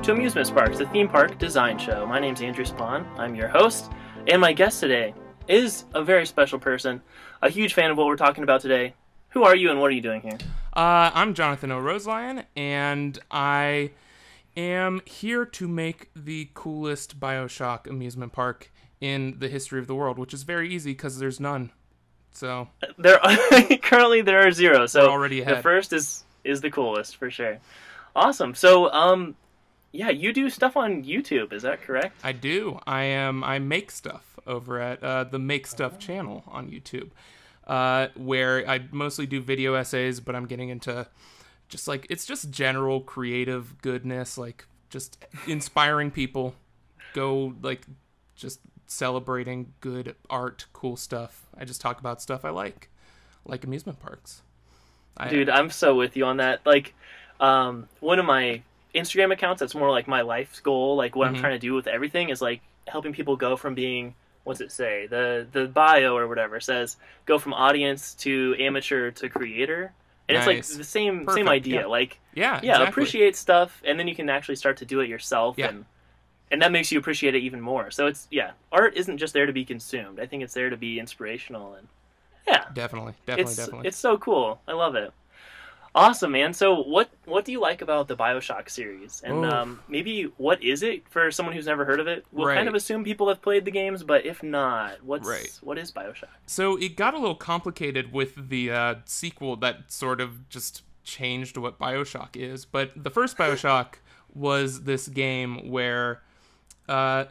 Welcome to Amusement Sparks, the theme park design show. My name's Andrew Spawn. I'm your host, and my guest today is a very special person, a huge fan of what we're talking about today. Who are you and what are you doing here? Uh, I'm Jonathan O. Roselion, and I am here to make the coolest Bioshock amusement park in the history of the world, which is very easy because there's none. So There currently there are zero. So We're already the first is is the coolest for sure. Awesome. So um yeah, you do stuff on YouTube, is that correct? I do. I am. I make stuff over at uh, the Make Stuff channel on YouTube, uh, where I mostly do video essays, but I'm getting into just like it's just general creative goodness, like just inspiring people. Go like just celebrating good art, cool stuff. I just talk about stuff I like, like amusement parks. I, Dude, I'm so with you on that. Like, um, one of my Instagram accounts that's more like my life's goal, like what I'm Mhm. trying to do with everything is like helping people go from being what's it say? The the bio or whatever says go from audience to amateur to creator. And Nice. it's like the same Perfect, same idea. yeah. Like yeah, yeah, exactly. appreciate stuff and then you can actually start to do it yourself Yeah. and and that makes you appreciate it even more. So it's yeah, art isn't just there to be consumed. I think it's there to be inspirational and yeah, Definitely, definitely, it's definitely. it's so cool. I love it. Awesome, man. So what what do you like about the BioShock series? And um, maybe what is it for someone who's never heard of it? We'll kind of assume people have played the games, but if not, what's Right. what is BioShock? So it got a little complicated with the uh, sequel that sort of just changed what Bioshock is. But the first Bioshock was this game where uh,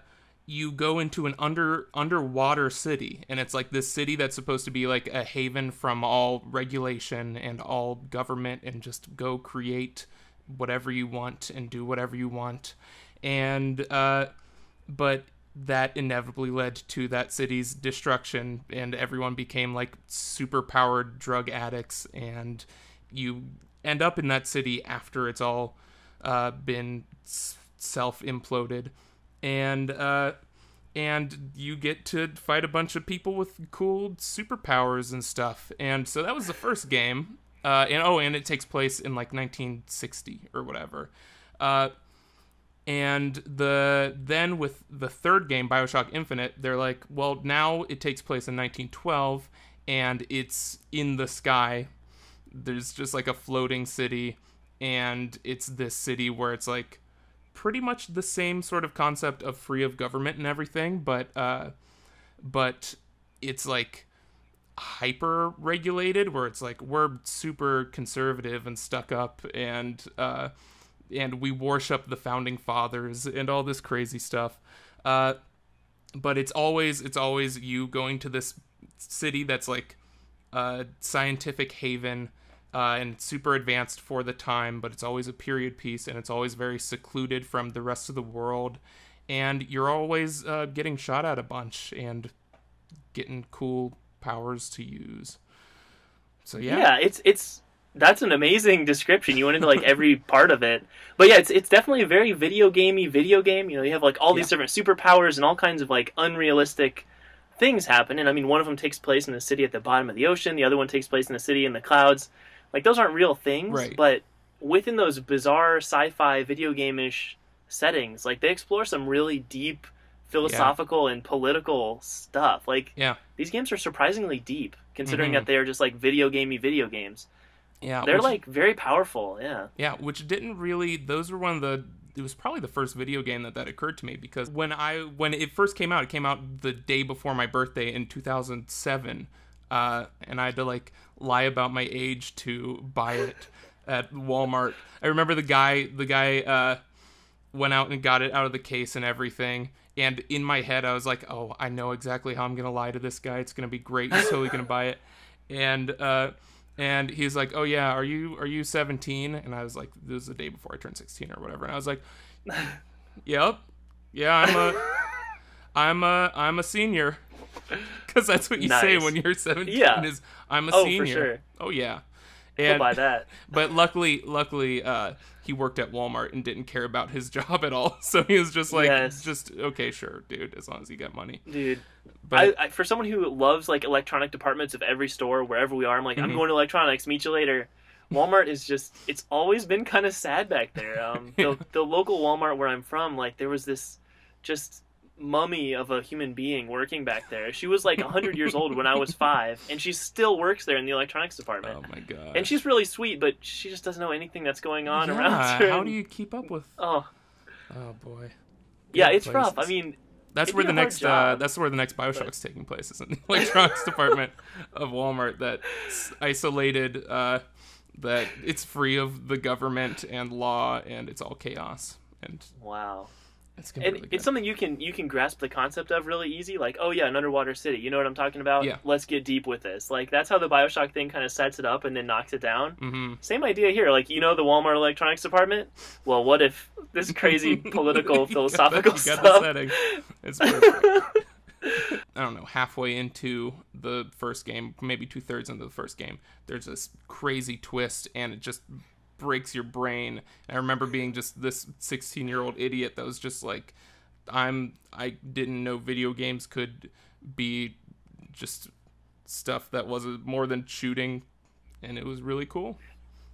you go into an under underwater city, and it's like this city that's supposed to be like a haven from all regulation and all government, and just go create whatever you want and do whatever you want. And uh, but that inevitably led to that city's destruction and everyone became like super powered drug addicts and you end up in that city after it's all uh, been self imploded and uh, and you get to fight a bunch of people with cool superpowers and stuff. And so that was the first game. Uh, and oh and it takes place in like 1960 or whatever. Uh, and the then with the third game bioshock infinite they're like well now it takes place in 1912 and it's in the sky. There's just like a floating city and it's this city where it's like pretty much the same sort of concept of free of government and everything but uh but it's like hyper regulated where it's like we're super conservative and stuck up and uh and we worship the founding fathers and all this crazy stuff. Uh, but it's always it's always you going to this city that's like a scientific haven uh, and it's super advanced for the time, but it's always a period piece and it's always very secluded from the rest of the world. And you're always uh, getting shot at a bunch and getting cool powers to use. So yeah, Yeah, it's it's that's an amazing description. You went into like every part of it, but yeah, it's it's definitely a very video gamey video game. You know, you have like all these different superpowers and all kinds of like unrealistic things happen. And I mean, one of them takes place in a city at the bottom of the ocean. The other one takes place in a city in the clouds. Like those aren't real things, Right. but within those bizarre sci-fi video game-ish settings, like they explore some really deep philosophical and political stuff. Like yeah, these games are surprisingly deep, considering Mhm. that they are just like video gamey video games. yeah. They're which- like very powerful. Yeah. Yeah, which didn't really. Those were one of the. It was probably the first video game that that occurred to me because when I when it first came out, it came out the day before my birthday in 2007, uh, and I had to like lie about my age to buy it at Walmart. I remember the guy the guy uh, went out and got it out of the case and everything. And in my head, I was like, "Oh, I know exactly how I'm gonna lie to this guy. It's gonna be great. He's totally gonna buy it." And uh, and he's like, "Oh yeah, are you are you 17?" And I was like, "This is the day before I turned 16 or whatever." And I was like, "Yep, yeah, I'm a I'm a I'm a senior." Because that's what you say when you're 17. Yeah. Is I'm a Oh, for senior. sure. Oh yeah. I'll And buy that. but luckily, luckily, uh, he worked at Walmart and didn't care about his job at all. So he was just like, Yes. just okay, sure, dude, as long as you get money. Dude, But I, I, for someone who loves like electronic departments of every store, wherever we are, I'm like, I'm Mhm. going to electronics. Meet you later. Walmart is just it's always been kind of sad back there. Um, the the local Walmart where I'm from, like there was this just mummy of a human being working back there. She was like 100 years old when I was 5 and she still works there in the electronics department. Oh my god. And she's really sweet, but she just doesn't know anything that's going on yeah, around her. How do you keep up with? Oh, Oh boy. yeah, Good it's rough. I mean, That's where the next uh, job, that's where the next Bioshock's taking place, is in the electronics department of Walmart that's isolated, uh, that it's free of the government and law, and it's all chaos, and wow. It's gonna be really it's something you can you can grasp the concept of really easy. Like, oh yeah, an underwater city. You know what I'm talking about? Yeah. Let's get deep with this. Like that's how the Bioshock thing kind of sets it up and then knocks it down. hmm Same idea here. Like you know the Walmart electronics department. Well, what if this crazy political philosophical you got the stuff? setting. It's perfect. I don't know, halfway into the first game, maybe two thirds into the first game, there's this crazy twist and it just breaks your brain. And I remember being just this 16 year old idiot that was just like, I'm, I didn't know video games could be just stuff that wasn't more than shooting. And it was really cool.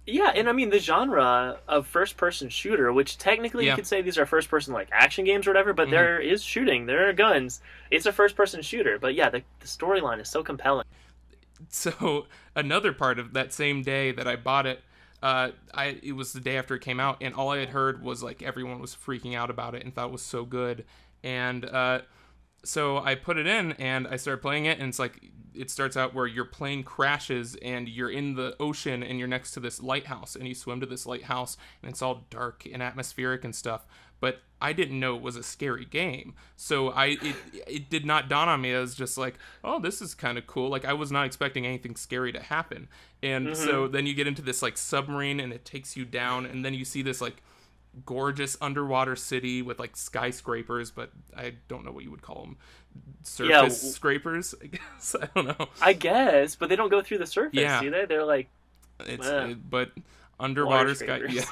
Yeah, and I mean the genre of first-person shooter, which technically Yeah. you could say these are first-person like action games or whatever, but Mhm. there is shooting, there are guns. It's a first-person shooter, but yeah, the, the storyline is so compelling. so another part of that same day that I bought it, uh, I it was the day after it came out, and all I had heard was like everyone was freaking out about it and thought it was so good, and uh, so I put it in and I started playing it, and it's like it starts out where your plane crashes and you're in the ocean and you're next to this lighthouse and you swim to this lighthouse and it's all dark and atmospheric and stuff. But I didn't know it was a scary game, so I it it did not dawn on me as just like oh this is kind of cool. Like I was not expecting anything scary to happen, and so mm-hmm. then you get into this like submarine and it takes you down, and then you see this like gorgeous underwater city with like skyscrapers, but I don't know what you would call them. Surface Yeah, w- scrapers, I guess. I don't know. I guess, but they don't go through the surface, Yeah. do they? They're like, It's Uh, it- but underwater water sky. Yeah,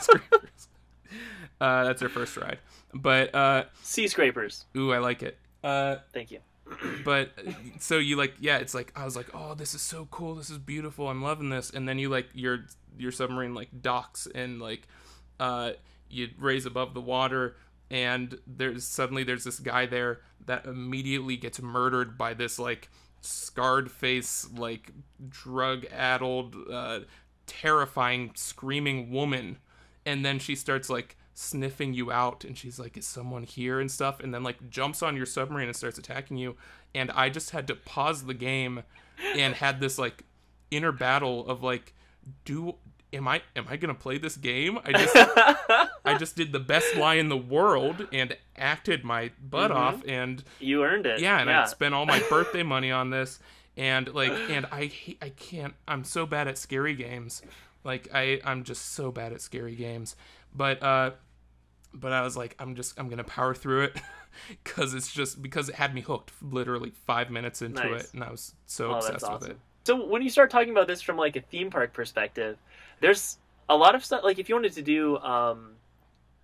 scrapers. Uh, that's our first ride, but uh, sea scrapers. ooh, I like it. Uh, Thank you. but so you like yeah it's like i was like oh this is so cool this is beautiful i'm loving this and then you like your your submarine like docks and like uh you raise above the water and there's suddenly there's this guy there that immediately gets murdered by this like scarred face like drug addled uh terrifying screaming woman. And then she starts like sniffing you out and she's like is someone here? and stuff and then like jumps on your submarine and starts attacking you. And i just had to pause the game and had this like inner battle of like do am i am i gonna play this game i just i just did the best lie in the world and acted my butt Mhm. off and you earned it. yeah and yeah. i spent all my birthday money on this and like and i hate- i can't i'm so bad at scary games like i i'm just so bad at scary games but uh but i was like i'm just i'm gonna power through it because it's just because it had me hooked literally five minutes into Nice. it and i was so Oh, obsessed that's with it So when you start talking about this from like a theme park perspective, there's a lot of stuff. Like if you wanted to do, um,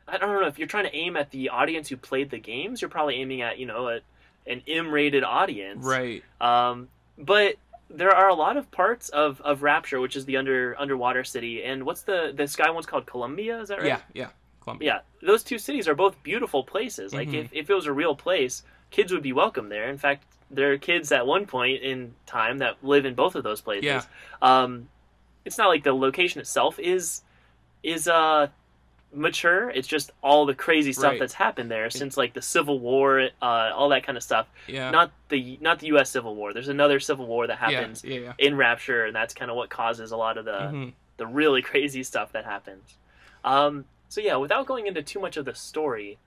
I don't know if you're trying to aim at the audience who played the games, you're probably aiming at you know a, an M-rated audience, right Um, but there are a lot of parts of, of Rapture, which is the under underwater city, and what's the the sky one's called Columbia? Is that right? yeah yeah Columbia. Yeah, those two cities are both beautiful places. Like Mhm. if, if it was a real place, kids would be welcome there. In fact, there are kids at one point in time that live in both of those places. Yeah. Um, it's not like the location itself is is uh mature. It's just all the crazy stuff Right. that's happened there since like the Civil War, uh, all that kind of stuff. yeah Not the not the U.S. Civil War. There's another Civil War that happens yeah yeah in Rapture, and that's kind of what causes a lot of the Mhm. the really crazy stuff that happens. Um, so yeah, without going into too much of the story,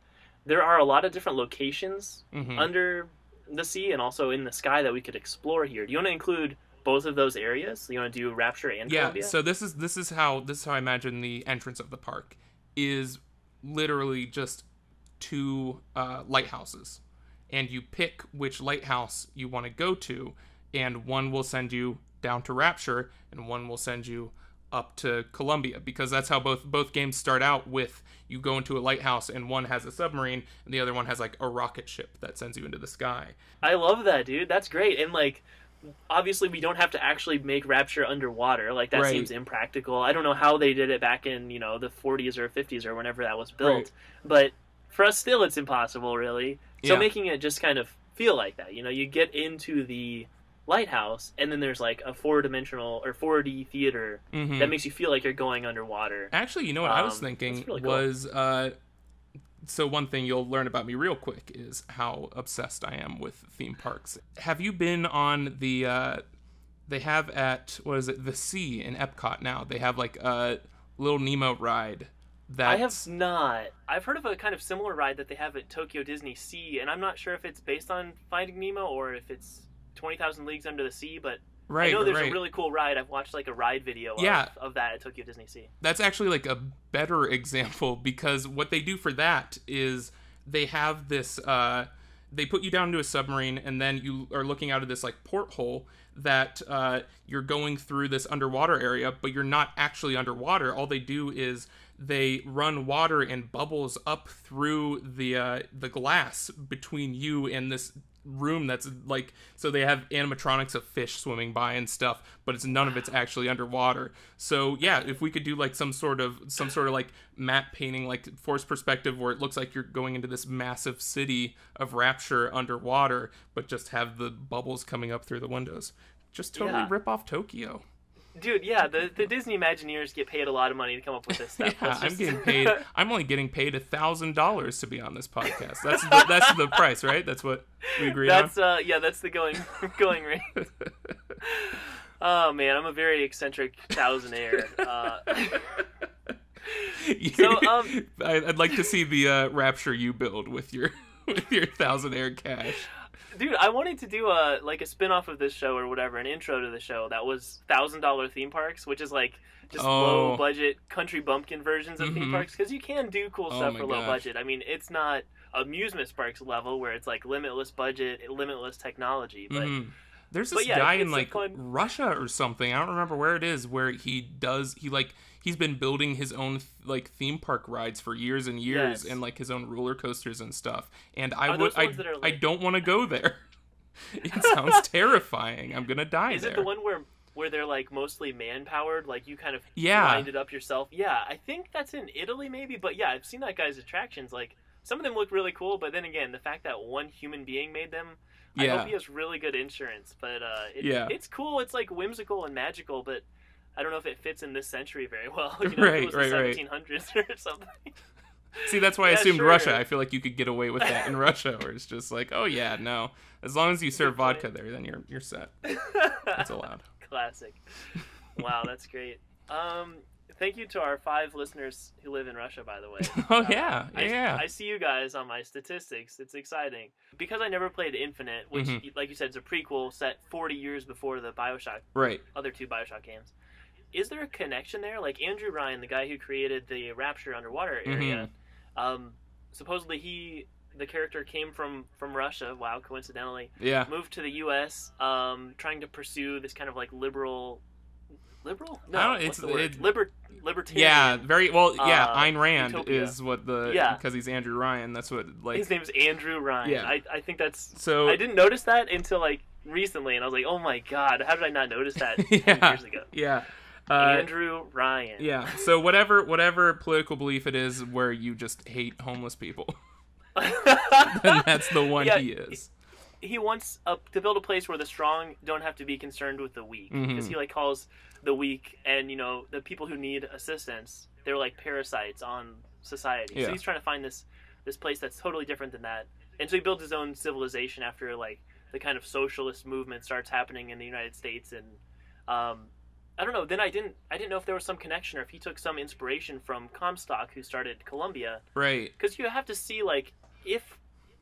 there are a lot of different locations Mhm. under the sea and also in the sky that we could explore here. Do you want to include both of those areas? You want to do Rapture and yeah Columbia? so this is this is how this is how i imagine the entrance of the park is literally just two uh, lighthouses and you pick which lighthouse you want to go to and one will send you down to rapture and one will send you up to columbia because that's how both both games start out with you go into a lighthouse and one has a submarine and the other one has like a rocket ship that sends you into the sky I love that, dude. That's great. And like obviously we don't have to actually make Rapture underwater. Like that Right. seems impractical. I don't know how they did it back in you know the 40s or 50s or whenever that was built. Right. But for us, still, it's impossible, really. So Yeah. making it just kind of feel like that. You know, you get into the lighthouse, and then there's like a four dimensional or 4D theater Mhm. that makes you feel like you're going underwater. Actually, you know what I was Um, thinking really cool. was uh, so one thing you'll learn about me real quick is how obsessed I am with theme parks. Have you been on the? Uh, they have at what is it? The Sea in Epcot now. They have like a little Nemo ride. That I have not. I've heard of a kind of similar ride that they have at Tokyo Disney Sea, and I'm not sure if it's based on Finding Nemo or if it's Twenty Thousand Leagues Under the Sea. But right. I know there's right. a really cool ride. I've watched like a ride video of, Yeah. of that at Tokyo Disney Sea. that's actually like a better example because what they do for that is they have this uh they put you down into a submarine and then you are looking out of this like porthole that uh, you're going through this underwater area but you're not actually underwater all they do is they run water and bubbles up through the uh, the glass between you and this room that's like so they have animatronics of fish swimming by and stuff but it's none of it's actually underwater. So yeah if we could do like some sort of some sort of like map painting like forced perspective where it looks like you're going into this massive city of rapture underwater but just have the bubbles coming up through the windows. Just totally Yeah. rip off tokyo Dude, yeah, the, the Disney Imagineers get paid a lot of money to come up with this stuff. yeah, Let's I'm getting paid. I'm only getting paid a thousand dollars to be on this podcast. That's the, that's the price, right? That's what we agreed that's uh, yeah, that's the going going rate. oh man, I'm a very eccentric thousandaire. Uh. So, um, I'd like to see the uh, rapture you build with your with your thousand air cash. Dude, I wanted to do a like a spin off of this show or whatever, an intro to the show that was thousand dollar theme parks, which is like just Oh. low budget country bumpkin versions of theme Mhm. parks because you can do cool Oh stuff for low gosh. budget. I mean, it's not amusement parks level where it's like limitless budget, limitless technology, but Mhm. There's this yeah, guy in like fun- Russia or something. I don't remember where it is. Where he does he like he's been building his own like theme park rides for years and years, Yes. and like his own roller coasters and stuff. And I Are would I are, I don't want to go there. it sounds terrifying. I'm gonna die is there. it the one where where they're like mostly man powered, like you kind of Yeah. wind it up yourself? Yeah, I think that's in Italy maybe, but yeah, I've seen that guy's attractions. Like some of them look really cool, but then again, the fact that one human being made them. I Yeah. hope he has really good insurance, but uh, it, Yeah. it's cool. It's like whimsical and magical, but I don't know if it fits in this century very well. You know, Right, it was right, the right. 1700s or something. See, that's why I assumed sure. Russia. I feel like you could get away with that in Russia, where it's just like, oh yeah, no, as long as you serve vodka there, then you're you're set. That's allowed. Classic. Wow, that's great. Um, thank you to our five listeners who live in Russia, by the way. Oh Uh, yeah, I, yeah. I see you guys on my statistics. It's exciting because I never played Infinite, which, Mhm. like you said, is a prequel set 40 years before the Bioshock right. other two Bioshock games. Is there a connection there? Like Andrew Ryan, the guy who created the Rapture underwater area, Mm-hmm. um, supposedly he, the character came from from Russia. Wow, coincidentally, Yeah. moved to the U.S. Um, trying to pursue this kind of like liberal, liberal? No, I don't- what's it's- the word? it- Liber, libertarian. Yeah, very well. Yeah, uh, Ayn Rand utopia. is what the Yeah. because he's Andrew Ryan. That's what like. His name's Andrew Ryan. Yeah. I, I think that's. so I didn't notice that until like recently, and I was like, oh my god, how did I not notice that 10 yeah, years ago? yeah. Uh, Andrew Ryan. yeah. So whatever whatever political belief it is where you just hate homeless people, then that's the one Yeah, he is. he wants a, to build a place where the strong don't have to be concerned with the weak because Mhm. he like calls the weak and you know the people who need assistance they're like parasites on society Yeah. so he's trying to find this this place that's totally different than that and so he builds his own civilization after like the kind of socialist movement starts happening in the united states and um I don't know. Then I didn't. I didn't know if there was some connection or if he took some inspiration from Comstock, who started Columbia, Right. because you have to see like if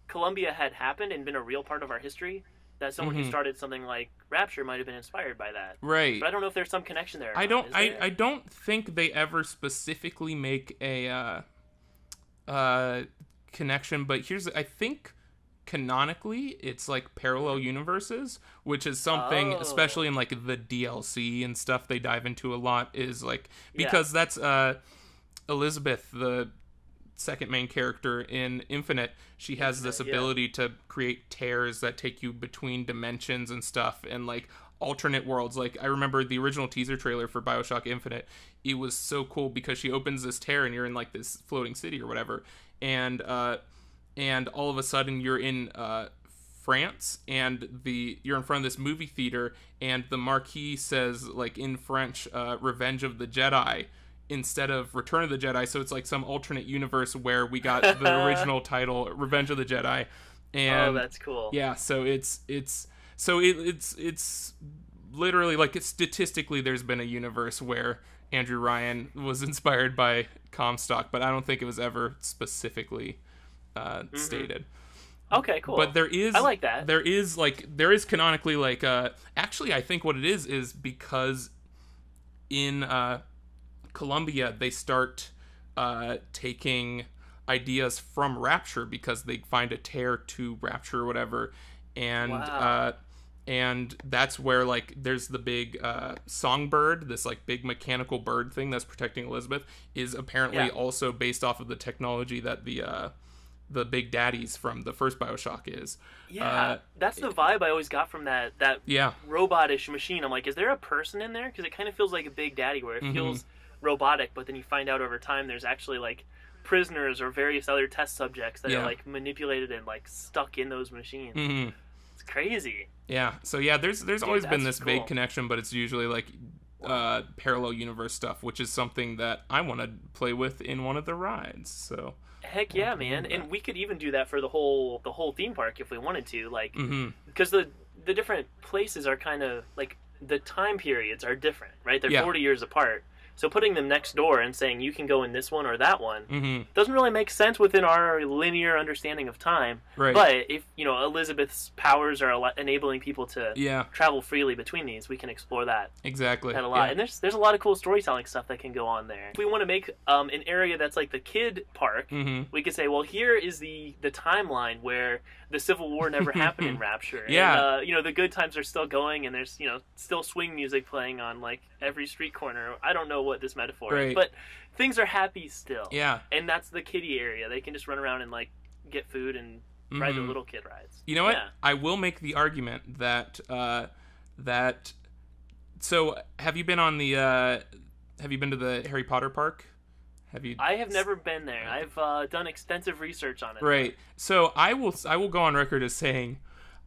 Columbia had happened and been a real part of our history, that someone Mhm. who started something like Rapture might have been inspired by that. Right. But I don't know if there's some connection there. I not. don't. I? I don't think they ever specifically make a uh, uh, connection. But here's, I think, canonically, it's like parallel universes, which is something, Oh. especially in like the DLC and stuff they dive into a lot. Is like Yeah. because that's uh, Elizabeth the second main character in Infinite, she has this Infinite, yeah. ability to create tears that take you between dimensions and stuff, and like alternate worlds. Like I remember the original teaser trailer for Bioshock Infinite. It was so cool because she opens this tear and you're in like this floating city or whatever, and uh, and all of a sudden you're in uh, France and the you're in front of this movie theater and the marquee says like in French uh, Revenge of the Jedi instead of Return of the Jedi so it's like some alternate universe where we got the original title Revenge of the Jedi and oh, that's cool. yeah so it's it's so it, it's it's literally like it's statistically there's been a universe where Andrew Ryan was inspired by Comstock but I don't think it was ever specifically uh, stated Okay, cool. but there is I like that. there is like there is canonically like uh actually i think what it is is because in uh columbia they start uh taking ideas from rapture because they find a tear to rapture or whatever and Wow. uh and that's where like there's the big uh, songbird this like big mechanical bird thing that's protecting elizabeth is apparently Yeah. also based off of the technology that the uh the big daddies from the first bioshock is yeah, uh, that's the vibe I always got from that that yeah robotish machine. I'm like, is there a person in there? Because it kind of feels like a Big Daddy, where it Mhm. feels robotic, but then you find out over time there's actually like prisoners or various other test subjects that Yeah. are like manipulated and like stuck in those machines. hmm It's crazy. Yeah. So yeah, there's there's Dude, always been this vague cool. connection, but it's usually like uh, parallel universe stuff, which is something that I want to play with in one of the rides. So. Heck yeah, man! And we could even do that for the whole the whole theme park if we wanted to, like mm-hmm. because the the different places are kind of like the time periods are different, right? They're Yeah. 40 years apart. So putting them next door and saying you can go in this one or that one hmm doesn't really make sense within our linear understanding of time. Right. But if you know Elizabeth's powers are enabling people to yeah. travel freely between these, we can explore that Exactly. that a lot. Yeah. And there's there's a lot of cool storytelling stuff that can go on there. If we want to make um, an area that's like the kid park, hmm we could say, well, here is the the timeline where the Civil War never happened in Rapture. Yeah. And, uh, you know, the good times are still going, and there's you know still swing music playing on like every street corner. I don't know what this metaphor Right. is, but things are happy still. Yeah. And that's the kiddie area. They can just run around and like get food and ride the Mhm. little kid rides. You know what? Yeah. I will make the argument that uh, that. So, have you been on the? Uh, have you been to the Harry Potter park? Have you? I have never been there. I've uh, done extensive research on it. Right. So I will I will go on record as saying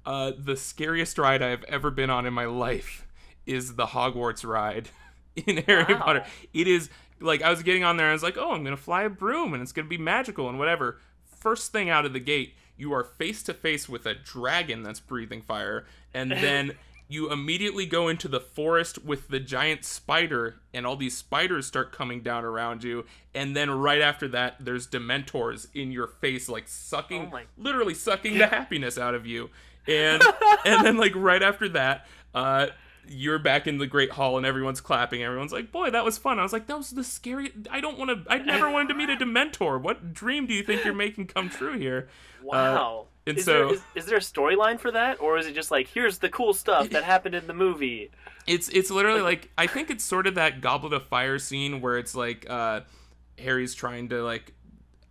uh, the scariest ride I have ever been on in my life is the Hogwarts ride in Harry Wow. Potter. It is like I was getting on there and I was like, "Oh, I'm going to fly a broom and it's going to be magical and whatever." First thing out of the gate, you are face to face with a dragon that's breathing fire and then you immediately go into the forest with the giant spider and all these spiders start coming down around you and then right after that there's dementors in your face like sucking Oh literally sucking the happiness out of you. And and then like right after that uh you're back in the great hall and everyone's clapping. Everyone's like boy that was fun. I was like that was the scary i don't want to i never wanted to meet a dementor. What dream do you think you're making come true here? Wow. And is, so- there, is, is there a storyline for that, or is it just like here's the cool stuff that happened in the movie? It's it's literally like I think it's sort of that Goblet of Fire scene where it's like uh Harry's trying to like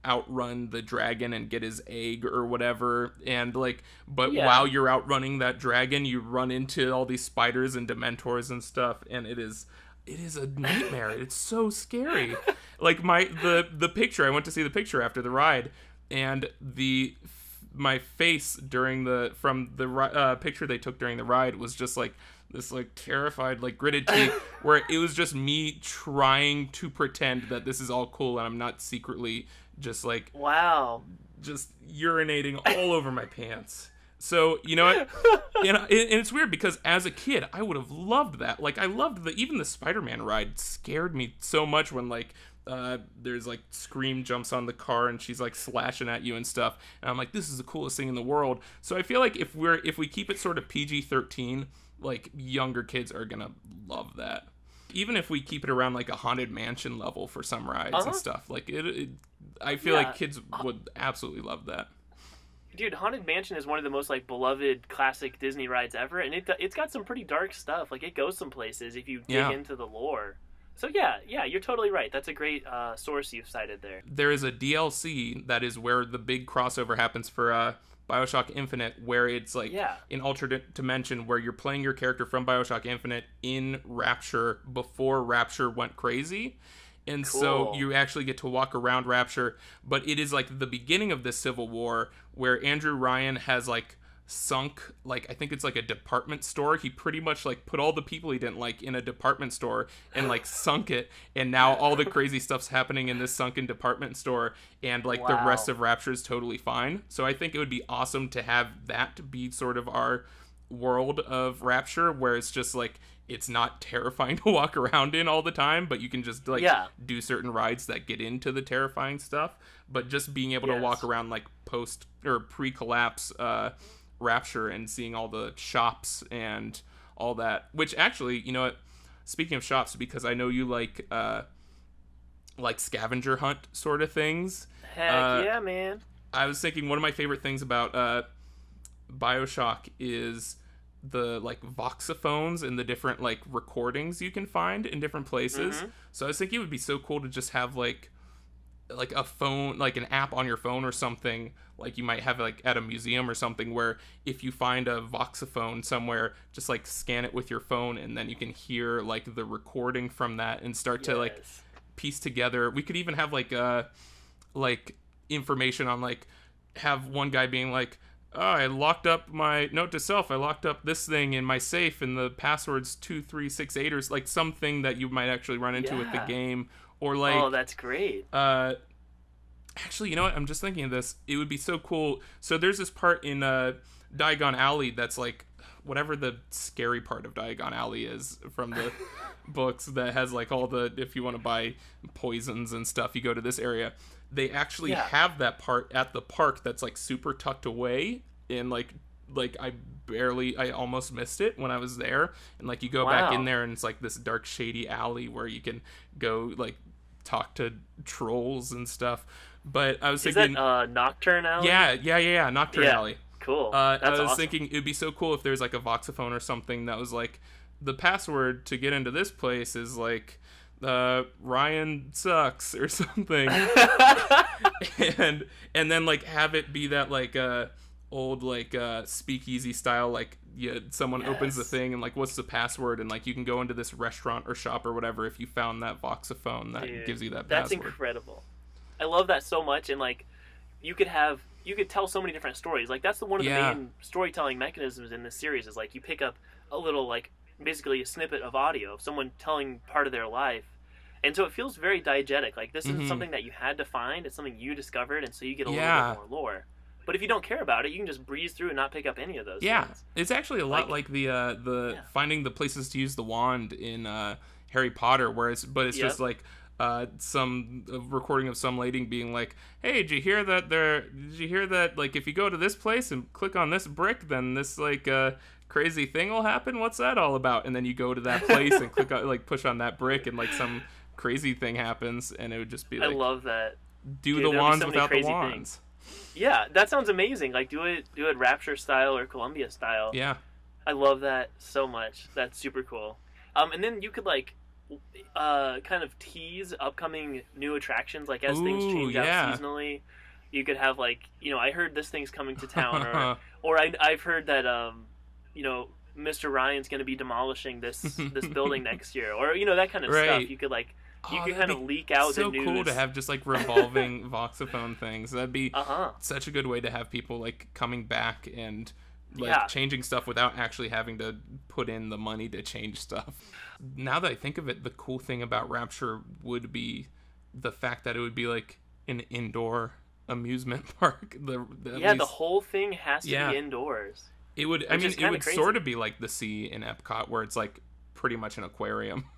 outrun the dragon and get his egg or whatever. And like but Yeah. while you're outrunning that dragon you run into all these spiders and dementors and stuff. And it is it is a nightmare. It's so scary. Like my the the picture i went to see the picture after the ride. And the my face during the from the uh, picture they took during the ride was just like this like terrified like gritted teeth where it was just me trying to pretend that this is all cool and i'm not secretly just like Wow. just urinating all over my pants. So you know and, and it's weird because as a kid i would have loved that. Like i loved the even the spider-man ride scared me so much when like uh, there's like scream jumps on the car and she's like slashing at you and stuff and i'm like this is the coolest thing in the world so i feel like if we're if we keep it sort of pg-13 like younger kids are gonna love that even if we keep it around like a haunted mansion level for some rides Uh-huh. and stuff like it, it i feel Yeah. like kids would absolutely love that Dude, Haunted Mansion is one of the most like beloved classic Disney rides ever, and it it's got some pretty dark stuff. Like it goes some places if you dig Yeah. into the lore. So yeah, yeah, you're totally right. That's a great uh, source you've cited there. There is a DLC that is where the big crossover happens for uh, Bioshock Infinite, where it's like Yeah. an alternate dimension where you're playing your character from Bioshock Infinite in Rapture before Rapture went crazy. And so you actually get to walk around Rapture, but it is like the beginning of this civil war where Andrew Ryan has like sunk like I think it's like a department store. He pretty much like put all the people he didn't like in a department store and like sunk it and now all the crazy stuff's happening in this sunken department store and like the rest of Rapture is totally fine. So I think it would be awesome to have that be sort of our world of Rapture where it's just like it's not terrifying to walk around in all the time, but you can just like Yeah. do certain rides that get into the terrifying stuff. But just being able to walk around like post or pre-collapse uh, Rapture and seeing all the shops and all that, which actually, you know what? Speaking of shops, because I know you like uh, like scavenger hunt sort of things. Heck Uh, yeah, man. I was thinking one of my favorite things about uh, Bioshock is the like voxophones and the different like recordings you can find in different places. Mm-hmm. So I was thinking it would be so cool to just have like like a phone like an app on your phone or something like you might have like at a museum or something where if you find a voxophone somewhere just like scan it with your phone and then you can hear like the recording from that and start to like piece together. We could even have like uh like information on like have one guy being like, "Oh, I locked up my note to self. I locked up this thing in my safe and the password's 2368 or like something that you might actually run into with the game or like oh, that's great. uh actually you know what? I'm just thinking of this. It would be so cool. So there's this part in uh diagon alley that's like whatever the scary part of diagon alley is from the books that has like all the if you want to buy poisons and stuff you go to this area. They actually Yeah. have that part at the park that's like super tucked away and like like i barely i almost missed it when i was there. And like you go back in there and it's like this dark shady alley where you can go like talk to trolls and stuff but i was Is thinking that uh, Knockturn Alley? yeah yeah yeah yeah nocturne Yeah. alley Cool. uh, I was awesome. thinking it'd be so cool if there's like a voxophone or something that was like the password to get into this place is like uh, Ryan sucks or something, and and then like have it be that like uh old like uh speakeasy style like yeah someone opens the thing and like what's the password and like you can go into this restaurant or shop or whatever if you found that voxophone that Dude, gives you that That's password. incredible. I love that so much, and like, you could have you could tell so many different stories. Like that's the one of Yeah. the main storytelling mechanisms in this series is like you pick up a little like basically a snippet of audio of someone telling part of their life. And so it feels very diegetic. Like this Mhm. isn't something that you had to find; it's something you discovered, and so you get a Yeah. little bit more lore. But if you don't care about it, you can just breeze through and not pick up any of those. Yeah, things. it's actually a lot Like- like, the uh, the Yeah. finding the places to use the wand in uh, Harry Potter, where it's but it's Yep. just like uh, some recording of some lady being like, "Hey, did you hear that? There, did you hear that? Like, if you go to this place and click on this brick, then this like uh, crazy thing will happen. What's that all about?" And then you go to that place and click on like push on that brick, and like some crazy thing happens, and it would just be like, I love that. "Do dude, the wands so without the wands." things. Yeah, that sounds amazing. Like do it do it Rapture style or Columbia style. Yeah, I love that so much. That's super cool. Um, and then you could like, uh, kind of tease upcoming new attractions. Like as things change yeah. out seasonally, you could have like, you know, I heard this thing's coming to town, or or I, I've heard that um, you know, Mr. Ryan's going to be demolishing this this building next year, or you know that kind of Right. stuff. You could like, you Oh, that'd kind of leak out so the news. cool to have just like revolving voxophone things. That'd be Uh huh. such a good way to have people like coming back and like Yeah. changing stuff without actually having to put in the money to change stuff. Now that I think of it, the cool thing about Rapture would be the fact that it would be like an indoor amusement park. The, the Yeah, the whole thing has to Yeah. be indoors. it would. I mean, it would crazy. sort of be like the sea in Epcot, where it's like pretty much an aquarium.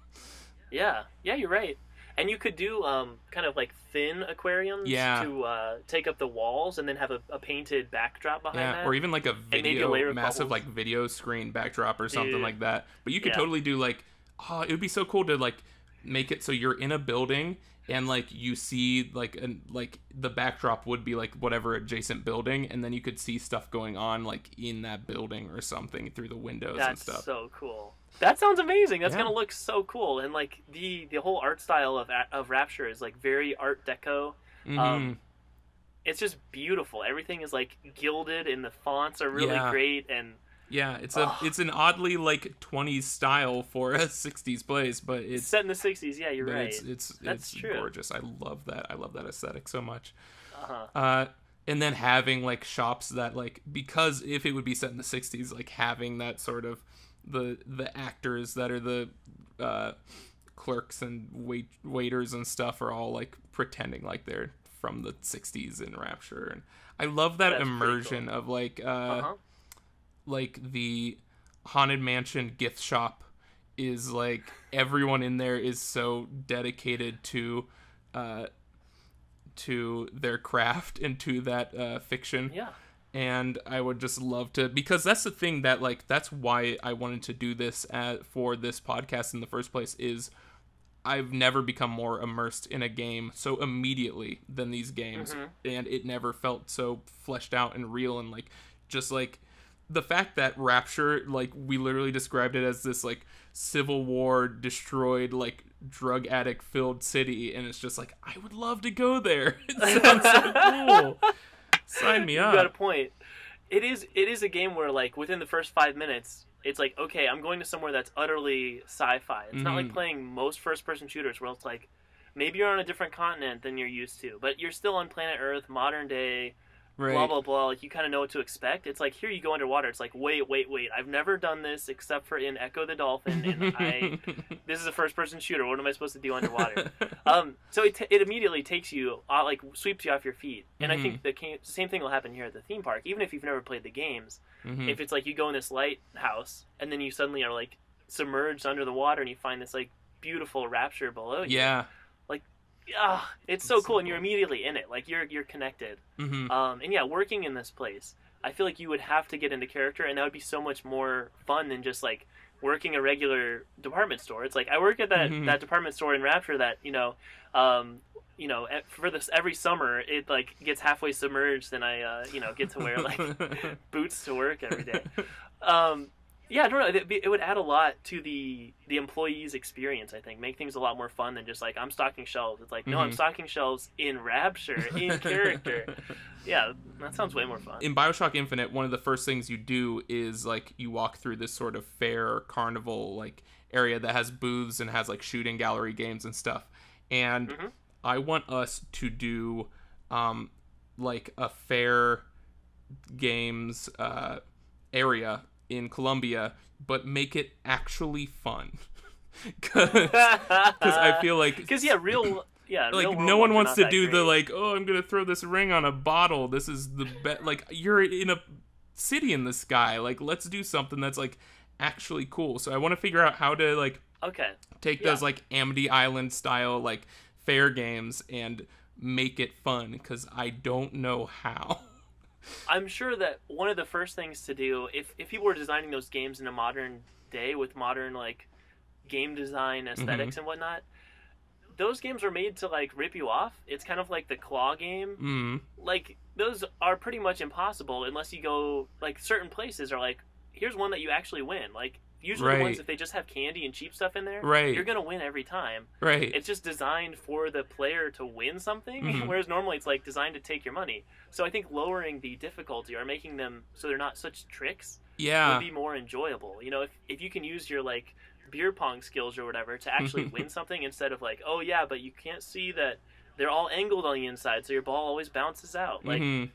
Yeah, yeah, you're right. And you could do um, kind of like thin aquariums Yeah. to uh, take up the walls and then have a, a painted backdrop behind Yeah, that. or even like a a video, layer massive bubbles. like video screen backdrop or something Dude. like that. But you could Yeah. totally do like, oh, it would be so cool to like make it so you're in a building and like you see like and like the backdrop would be like whatever adjacent building and then you could see stuff going on like in that building or something through the windows and stuff. That's so cool. That sounds amazing. That's Yeah. gonna look so cool. And like the the whole art style of of Rapture is like very Art Deco. Mhm. Um, It's just beautiful. Everything is like gilded, and the fonts are really Yeah. great. And yeah it's a it's an oddly like 20s style for a 60s place but it's set in the '60s. Yeah, you're right. it's it's That's it's true. gorgeous i love that i love that aesthetic so much uh-huh. uh and then having like shops that like because if it would be set in the 60s like having that sort of the the actors that are the uh clerks and wait waiters and stuff are all like pretending like they're from the 60s in rapture and i love that That's immersion of like uh Uh-huh. Like the haunted mansion gift shop is like everyone in there is so dedicated to uh to their craft and to that uh fiction. Yeah. and I would just love to because that's the thing that like that's why I wanted to do this at, for this podcast in the first place is I've never become more immersed in a game so immediately than these games. And it never felt so fleshed out and real and like just like the fact that Rapture like we literally described it as this like civil war destroyed like drug addict filled city and it's just like I would love to go there it sounds so cool sign me You up You got a point. It is it is a game where like within the first five minutes, it's like okay, I'm going to somewhere that's utterly sci-fi. It's not like Mhm. playing most first-person shooters where it's like maybe you're on a different continent than you're used to, but you're still on planet Earth, modern day, right blah blah blah. Like you kind of know what to expect. It's like here you go underwater. It's like wait wait wait. I've never done this except for in Ecco the Dolphin, and I this is a first-person shooter. What am I supposed to do underwater? um, so it, t- it immediately takes you uh, like sweeps you off your feet and i Mhm. think the ca- same thing will happen here at the theme park even if you've never played the games Mhm. if it's like you go in this lighthouse and then you suddenly are like submerged under the water and you find this like beautiful rapture below you yeah ah, it's so cool and you're immediately in it like you're you're connected. Hmm um, and yeah working in this place i feel like you would have to get into character and that would be so much more fun than just like working a regular department store. It's like i work at that Mhm. that department store in rapture that you know um, you know for this every summer it like gets halfway submerged and i uh, you know get to wear like boots to work every day. Um, yeah, I don't know. It'd be, it would add a lot to the the employees' experience. I think make things a lot more fun than just like I'm stocking shelves. It's like no, I'm Mhm. stocking shelves in Rapture, in character. Yeah, that sounds way more fun. in Bioshock Infinite, one of the first things you do is like you walk through this sort of fair carnival like area that has booths and has like shooting gallery games and stuff. And Mhm. I want us to do um like a fair games uh area in Columbia, but make it actually fun. Cuz I feel like because yeah, real yeah, like no one wants to do the like oh i'm gonna throw this ring on a bottle this is the bet like you're in a city in the sky like let's do something that's like actually cool so i want to figure out how to like okay. take Yeah. those like amity island style like fair games and make it fun because i don't know how I'm sure that one of the first things to do, if if people were designing those games in a modern day with modern like game design Mm-hmm. aesthetics and whatnot, those games are made to like rip you off. It's kind of like the claw game. mm, Like those are pretty much impossible unless you go like certain places are like here's one that you actually win. Like usually the ones if they just have candy and cheap stuff in there, Right. you're gonna win every time. right It's just designed for the player to win something, Mhm. whereas normally it's like designed to take your money. So I think lowering the difficulty or making them so they're not such tricks yeah would be more enjoyable. You know, if if you can use your like beer pong skills or whatever to actually win something instead of like, oh yeah, but you can't see that they're all angled on the inside, so your ball always bounces out. Like Mhm.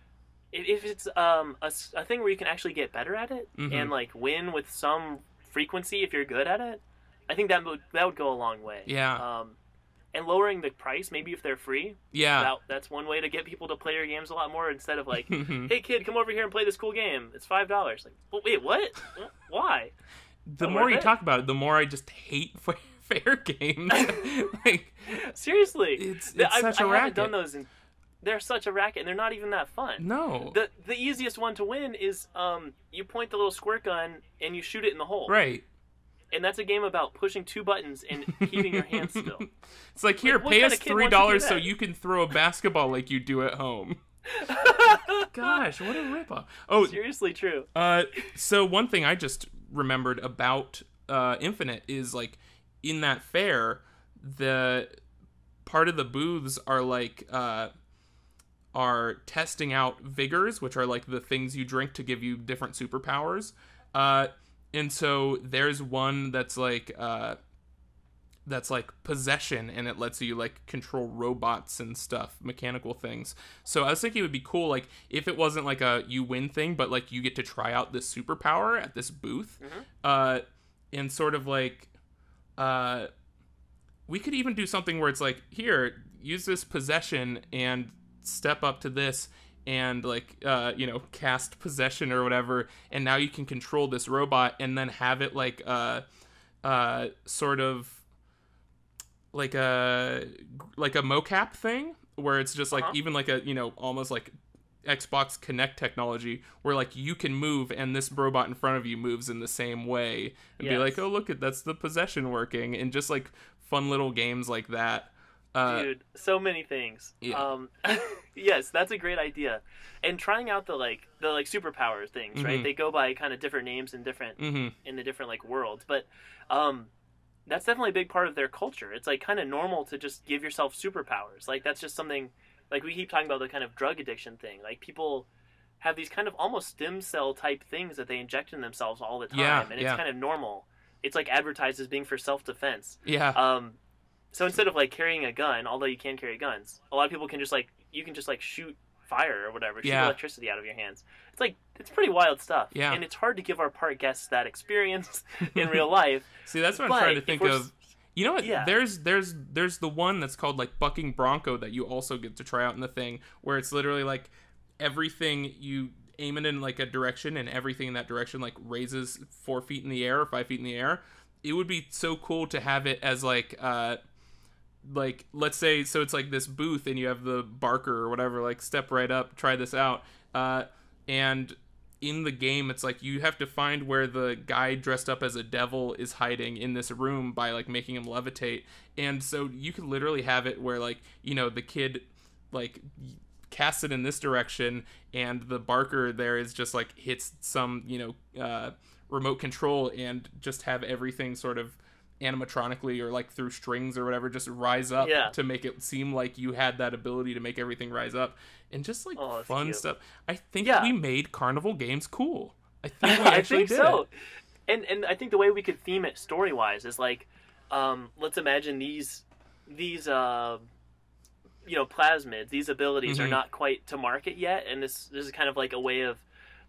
if, it's um a, a, thing where you can actually get better at it Mhm. and like win with some frequency if you're good at it, I think that would that would go a long way. yeah Um, and lowering the price, maybe if they're free, yeah that, that's one way to get people to play your games a lot more instead of like, hey kid, come over here and play this cool game. It's five dollars. Like, well, wait, what? Why? the more you it. talk about it the more i just hate fair games like Seriously, it's it's I, such I a haven't racket done those, and they're such a racket, and they're not even that fun. no The the easiest one to win is um you point the little squirt gun and you shoot it in the hole. right and that's a game about pushing two buttons and keeping your hands still. It's like here, pay kind us of three wants to do dollars so you can throw a basketball like you do at home. Gosh, what a ripoff! Oh, Seriously true. uh, so one thing I just remembered about uh, Infinite is like in that fair, the part of the booths are like uh, are testing out vigors, which are like the things you drink to give you different superpowers. Uh, and so there's one that's like uh, that's like possession and it lets you like control robots and stuff mechanical things. So i was thinking it would be cool like if it wasn't like a you win thing but like you get to try out this superpower at this booth. Uh and sort of like uh we could even do something where it's like here use this possession and step up to this and like uh you know cast possession or whatever and now you can control this robot and then have it like uh uh sort of like a like a mocap thing where it's just like Uh-huh. even like a you know almost like Xbox Kinect technology where like you can move and this robot in front of you moves in the same way and be like oh look at that's the possession working and just like fun little games like that uh Dude, so many things. yeah. Um, yes, that's a great idea. And trying out the like the like superpower things, right? Mhm. They go by kind of different names in different mhm in the different like worlds, but um, that's definitely a big part of their culture. It's like kind of normal to just give yourself superpowers. Like that's just something like we keep talking about the kind of drug addiction thing. Like people have these kind of almost stem cell type things that they inject in themselves all the time, Yeah, and it's yeah. kind of normal. It's like advertised as being for self defense. yeah Um, so instead of like carrying a gun, although you can carry guns, a lot of people can just like you can just like shoot fire or whatever, shoot Yeah. electricity out of your hands. It's like it's pretty wild stuff. Yeah. and it's hard to give our park guests that experience in real life. see that's what i'm trying to think of You know what? Yeah. There's there's there's the one that's called like bucking bronco that you also get to try out in the thing where it's literally like everything you aim it in like a direction and everything in that direction like raises four feet in the air or five feet in the air. It would be so cool to have it as like uh like let's say so it's like this booth and you have the barker or whatever like step right up try this out. Uh and in the game it's like you have to find where the guy dressed up as a devil is hiding in this room by like making him levitate. And so you could literally have it where like you know the kid like casts it in this direction and the barker there is just like hits some you know uh remote control and just have everything sort of animatronically or like through strings or whatever just rise up Yeah. to make it seem like you had that ability to make everything rise up and just like Oh, fun cute. stuff i think Yeah. we made carnival games cool i think we I actually think did so. And and I think the way we could theme it story wise is like, um, let's imagine these these uh, you know plasmids, these abilities are Mhm. not quite to market yet, and this this is kind of like a way of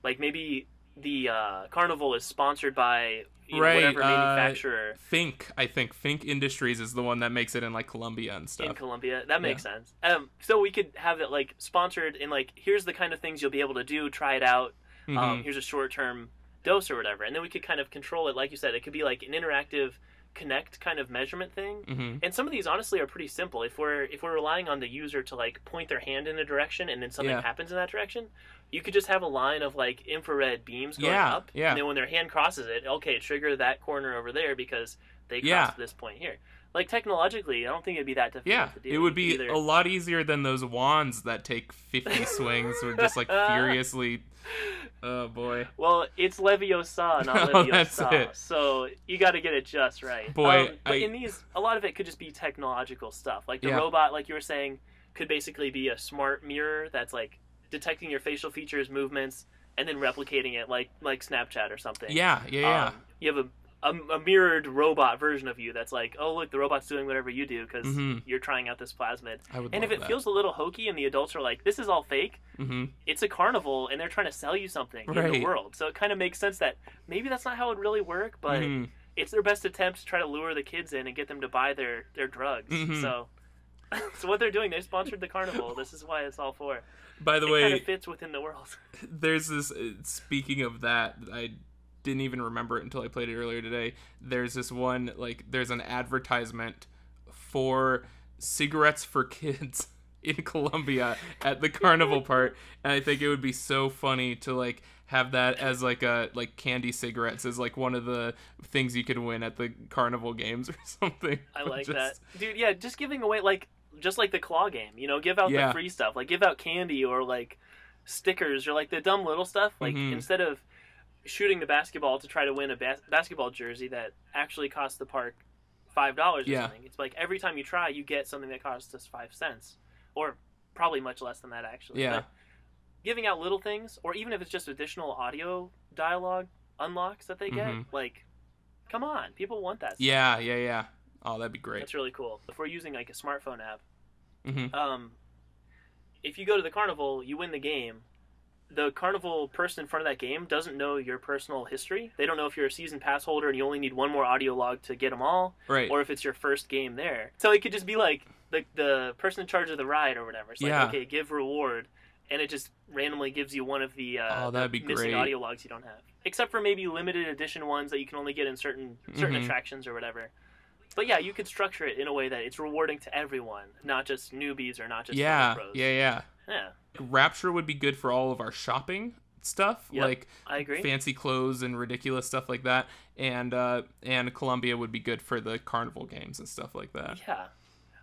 like maybe the uh, carnival is sponsored by you know, Right, whatever uh, manufacturer Fink, I think Fink Industries is the one that makes it in like Columbia and stuff. in. Columbia. That makes sense. Um, so we could have it like sponsored in like here's the kind of things you'll be able to do. Try it out. Um, Mhm. here's a short term dose or whatever, and then we could kind of control it. Like you said, it could be like an interactive Kinect kind of measurement thing. Mhm. And some of these honestly are pretty simple. If we're if we're relying on the user to like point their hand in a direction and then something Yeah. happens in that direction, you could just have a line of like infrared beams going Yeah, up. yeah. And then when their hand crosses it, okay, trigger that corner over there because they crossed Yeah. this point here. Like technologically, I don't think it'd be that difficult Yeah, to do. it would be could a lot easier than those wands that take 50 swings or just like furiously. Oh boy. Well, it's Leviosa, not Oh, Leviosa. So you got to get it just right. Boy, Um, but I- in these, a lot of it could just be technological stuff. Like the Yeah. robot, like you were saying, could basically be a smart mirror that's like detecting your facial features, movements, and then replicating it, like like Snapchat or something. Yeah, yeah, yeah. Um, you have a, a a mirrored robot version of you that's like, oh look, the robot's doing whatever you do because Mhm. you're trying out this plasmid. I would And if it that. feels a little hokey and the adults are like, this is all fake, hmm it's a carnival and they're trying to sell you something in the world. So it kind of makes sense that maybe that's not how it would really work, but Mhm. it's their best attempt to try to lure the kids in and get them to buy their their drugs. Mhm. So so what they're doing, they sponsored the carnival. This is why it's all for. By the it way, kind of fits within the world. there's this uh, speaking of that i didn't even remember it until i played it earlier today there's this one like there's an advertisement for cigarettes for kids in Columbia at the carnival part, and I think it would be so funny to like have that as like a like candy cigarettes as like one of the things you could win at the carnival games or something. I like Just- that, dude. Yeah, just giving away like just like the claw game. You know, give out Yeah. the free stuff, like give out candy or like stickers or like the dumb little stuff. Like Mhm. instead of shooting the basketball to try to win a bas- basketball jersey that actually costs the park five dollars or Yeah. something. It's like every time you try, you get something that costs us five cents, or probably much less than that actually. Yeah. But giving out little things, or even if it's just additional audio dialogue unlocks that they get, Mhm. like, come on, people want that. stuff. Yeah, yeah, yeah. Oh, that'd be great. That's really cool. If we're using like a smartphone app, hmm um, if you go to the carnival, you win the game. The carnival person in front of that game doesn't know your personal history. They don't know if you're a season pass holder and you only need one more audio log to get them all, Right. or if it's your first game there. So it could just be like the the person in charge of the ride or whatever. It's like Yeah. okay, give reward, and it just randomly gives you one of the uh, Oh, that'd be missing great. audio logs you don't have, except for maybe limited edition ones that you can only get in certain certain Mhm. attractions or whatever. But yeah, you could structure it in a way that it's rewarding to everyone, not just newbies or not just yeah, pros. yeah, yeah. yeah. Rapture would be good for all of our shopping stuff, Yep. like I agree. fancy clothes and ridiculous stuff like that. And uh, and Columbia would be good for the carnival games and stuff like that. Yeah.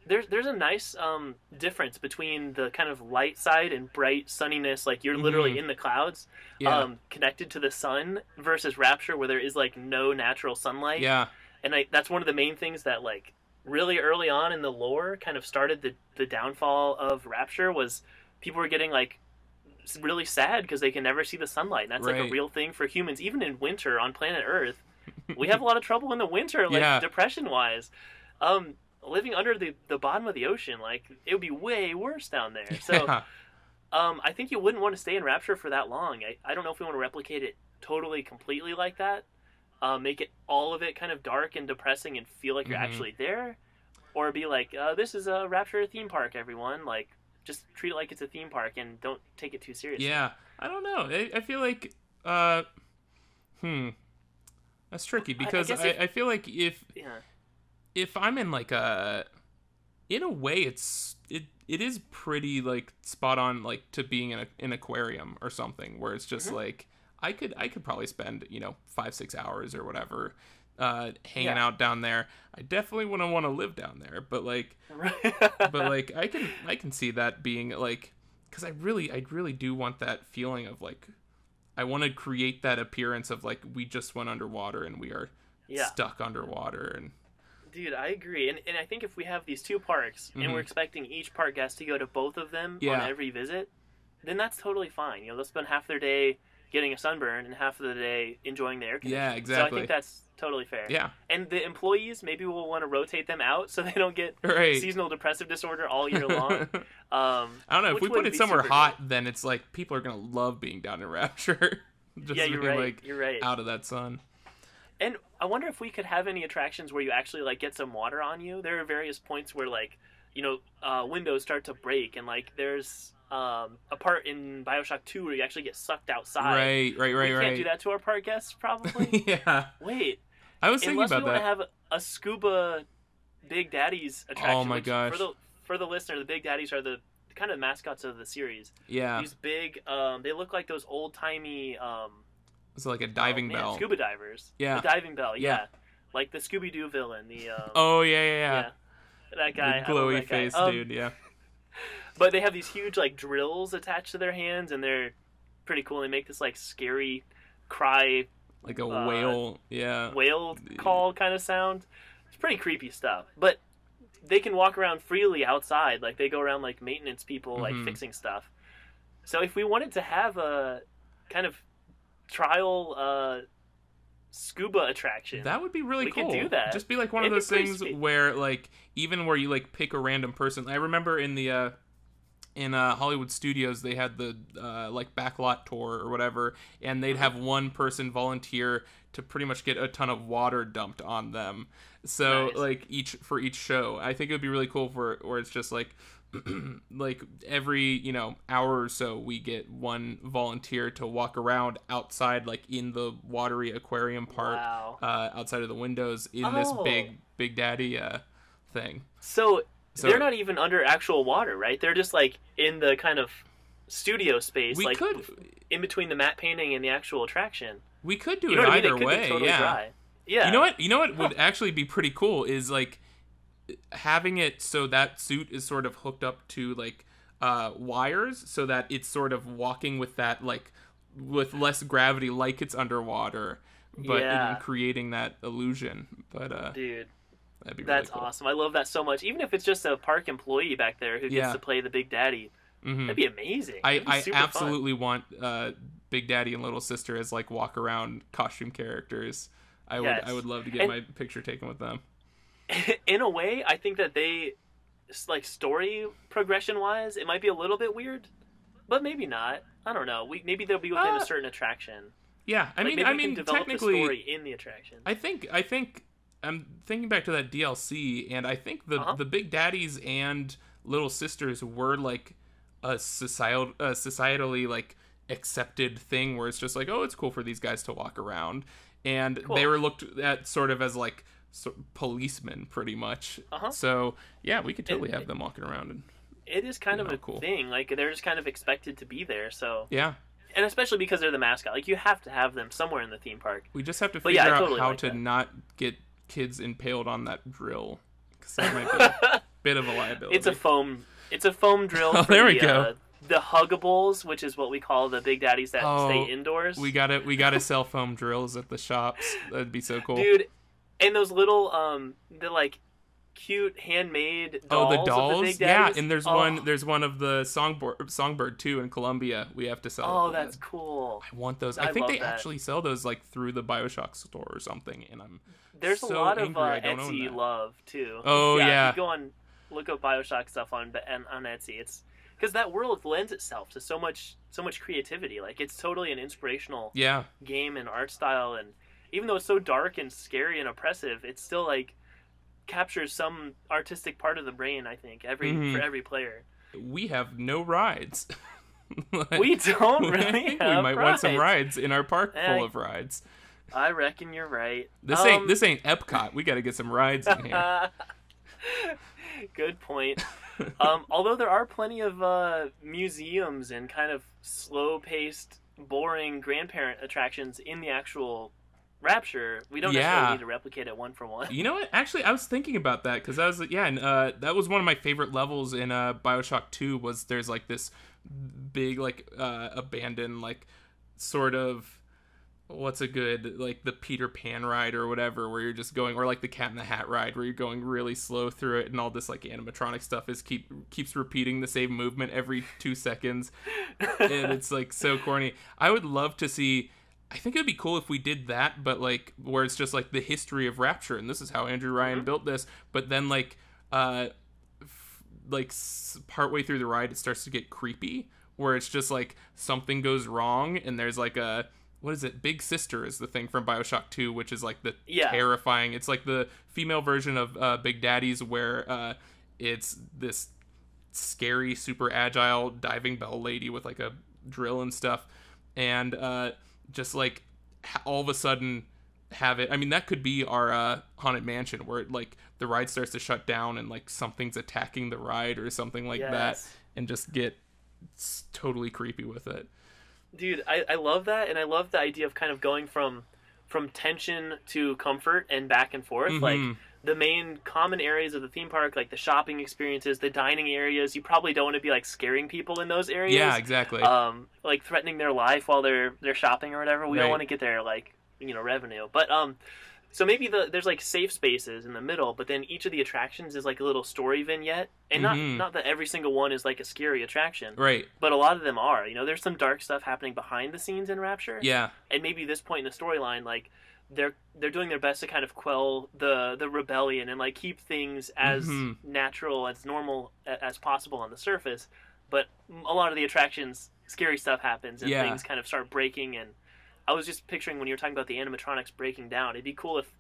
There's there's a nice um, difference between the kind of light side and bright sunniness, like you're literally Mhm. in the clouds, Yeah, um, connected to the sun, versus Rapture, where there is like no natural sunlight. yeah, And I, that's one of the main things that like really early on in the lore kind of started the the downfall of Rapture was people were getting like really sad because they can never see the sunlight. And that's like a real thing for humans, even in winter on planet Earth. we have a lot of trouble in the winter, like Yeah. depression wise. Um, living under the the bottom of the ocean, like it would be way worse down there. So um, I think you wouldn't want to stay in Rapture for that long. I, I don't know if we want to replicate it totally, completely like that. Uh, make it all of it kind of dark and depressing and feel like you're Mhm. actually there, or be like, uh, this is a Rapture theme park, everyone. Like, just treat it like it's a theme park and don't take it too seriously. Yeah, I don't know. I, I feel like, uh, hmm, that's tricky I- I because I, if- I feel like if Yeah. if I'm in like a, in a way, it's it it is pretty like spot on like to being in a, an aquarium or something where it's just Mhm. like I could I could probably spend you know five six hours or whatever. Uh, hanging Yeah. out down there, I definitely wouldn't want to live down there. But like, but like I can I can see that being like because I really I really do want that feeling of like I want to create that appearance of like we just went underwater and we are yeah. stuck underwater and Dude, I agree, and and I think if we have these two parks and Mhm. we're expecting each park guest to go to both of them Yeah. on every visit, then that's totally fine. You know, they'll spend half their day getting a sunburn and half of the day enjoying the air conditioning. Yeah, exactly. So I think that's totally fair. yeah And the employees, maybe we'll want to rotate them out so they don't get right. seasonal depressive disorder all year long. Um, I don't know if we put it somewhere hot, then it's like people are gonna love being down in Rapture. just yeah, you're being right. like you're right. out of that sun. And I wonder if we could have any attractions where you actually like get some water on you. There are various points where like, you know, uh, windows start to break, and like there's um, a part in Bioshock Two where you actually get sucked outside. Right, right, right, we right. can't do that to our park guests, probably. yeah, Wait, I was thinking unless we about want to have a scuba Big Daddies attraction. Oh my gosh. For the for the listener, the Big Daddies are the kind of mascots of the series. yeah, These big, um, they look like those old timey um, it's like a diving oh, man, bell. scuba divers. Yeah. the diving bell. Yeah, Yeah. like the Scooby Doo villain. The um, Oh yeah, yeah, yeah. yeah. that guy, the glowy that guy. face Um, dude. Yeah, But they have these huge like drills attached to their hands, and they're pretty cool. They make this like scary cry like a uh, whale. Yeah, whale call kind of sound. It's pretty creepy stuff. But they can walk around freely outside. Like they go around like maintenance people, like Mhm. fixing stuff. So if we wanted to have a kind of trial uh, scuba attraction, That would be really We could cool. do that. Just be like one of It'd be those things where like even where you like pick a random person. I remember in the uh in uh, Hollywood Studios they had the uh, like backlot tour or whatever, and they'd have one person volunteer to pretty much get a ton of water dumped on them. So Nice. like each for each show, I think it would be really cool for where it's just like like every you know hour or so we get one volunteer to walk around outside like in the watery aquarium part wow. uh, outside of the windows in this Oh. big big daddy uh, thing. So So they're not even under actual water, right? They're just like in the kind of studio space, we like could in between the matte painting and the actual attraction. we could do You know it what I mean? either It way. totally yeah. dry. Yeah. You know what? You know what would actually be pretty cool is like having it so that suit is sort of hooked up to like uh, wires, so that it's sort of walking with that like with less gravity, like it's underwater, but Yeah. in creating that illusion. But uh, Dude, that'd be that's really cool. awesome. I love that so much. Even if it's just a park employee back there who gets Yeah. to play the Big Daddy, Mhm. that'd be amazing. I, That'd be I super fun. absolutely want uh, Big Daddy and Little Sister as like walk around costume characters. I would I would love to get And- my picture taken with them. in a way, I think that they, like story progression wise, it might be a little bit weird, but maybe not. I don't know. We maybe they'll be within Uh, a certain attraction. Yeah, I Like, mean maybe I we can mean develop technically the story in the attraction. I think I think I'm thinking back to that DLC, and I think the Uh-huh. the Big Daddies and Little Sisters were like a societal a societally like accepted thing where it's just like oh it's cool for these guys to walk around, and Cool. they were looked at sort of as like so, policemen pretty much. Uh-huh. So yeah, we could totally And- have them walking around and it is kind of know, a cool. thing. Like they're just kind of expected to be there. So, yeah. and especially because they're the mascot, like you have to have them somewhere in the theme park. We just have to But figure yeah, I out totally how like to that. not get kids impaled on that drill because that might be a bit of a liability. It's a foam. It's a foam drill. Oh, for there we the, go. Uh, the huggables, which is what we call the big daddies that Oh, stay indoors. We got it. We got to sell foam drills at the shops. That'd be so cool. dude, and those little um, the like cute handmade dolls. oh, the dolls. the yeah, and there's Oh. one. There's one of the songbird, songbird too in Columbia. We have to sell. Oh, that's cool. I want those. I, I think they that. actually sell those like through the Bioshock store or something, and I'm There's so a lot of uh, I don't own Etsy love too. Oh, yeah. If you go on, look up Bioshock stuff on on, on Etsy. It's because that world lends itself to so much so much creativity. Like it's totally an inspirational yeah. game and art style, and even though it's so dark and scary and oppressive, it's still like captures some artistic part of the brain. I think every Mhm. for every player. We have no rides. Like, We don't really we might want some rides. rides in our park Eh, full of rides. I reckon you're right. This Um, ain't this ain't Epcot. We got to get some rides in here. Good point. um, although there are plenty of uh, museums and kind of slow-paced, boring grandparent attractions in the actual Rapture, we don't Yeah. necessarily need to replicate it one for one. You know what? Actually, I was thinking about that because I was yeah, and uh, that was one of my favorite levels in uh, Bioshock Two. Was there's like this big like uh, abandoned like sort of what's a good like the Peter Pan ride or whatever where you're just going or like the Cat in the Hat ride where you're going really slow through it and all this like animatronic stuff is keep keeps repeating the same movement every two seconds and it's like so corny. I would love to see. I think it'd be cool if we did that, but like where it's just like the history of Rapture, and this is how Andrew Ryan Mhm. built this. But then like, uh, f- like s- partway through the ride, it starts to get creepy, where it's just like something goes wrong, and there's like a what is it? Big Sister is the thing from Bioshock Two, which is like the Yeah. terrifying. It's like the female version of uh, Big Daddies, where uh, it's this scary, super agile diving bell lady with like a drill and stuff, and uh, just like all of a sudden have it. I mean, that could be our uh, haunted mansion where it, like the ride starts to shut down and like something's attacking the ride or something like that, and just get totally creepy with it. Dude, I, I love that, and I love the idea of kind of going from from tension to comfort and back and forth. Like Mhm. The main common areas of the theme park, like the shopping experiences, the dining areas. You probably don't want to be like scaring people in those areas. Yeah, exactly. um, like threatening their life while they're they're shopping or whatever. We Right. don't want to get their like you know revenue. But um, so maybe the there's like safe spaces in the middle, but then each of the attractions is like a little story vignette, and not Mhm. not that every single one is like a scary attraction, right. but a lot of them are. You know, there's some dark stuff happening behind the scenes in Rapture, Yeah. and maybe this point in the storyline, like. They're they're doing their best to kind of quell the the rebellion and like keep things as Mhm. natural as normal as possible on the surface, but a lot of the attractions, scary stuff happens and Yeah. things kind of start breaking. And I was just picturing when you were talking about the animatronics breaking down, it'd be cool if,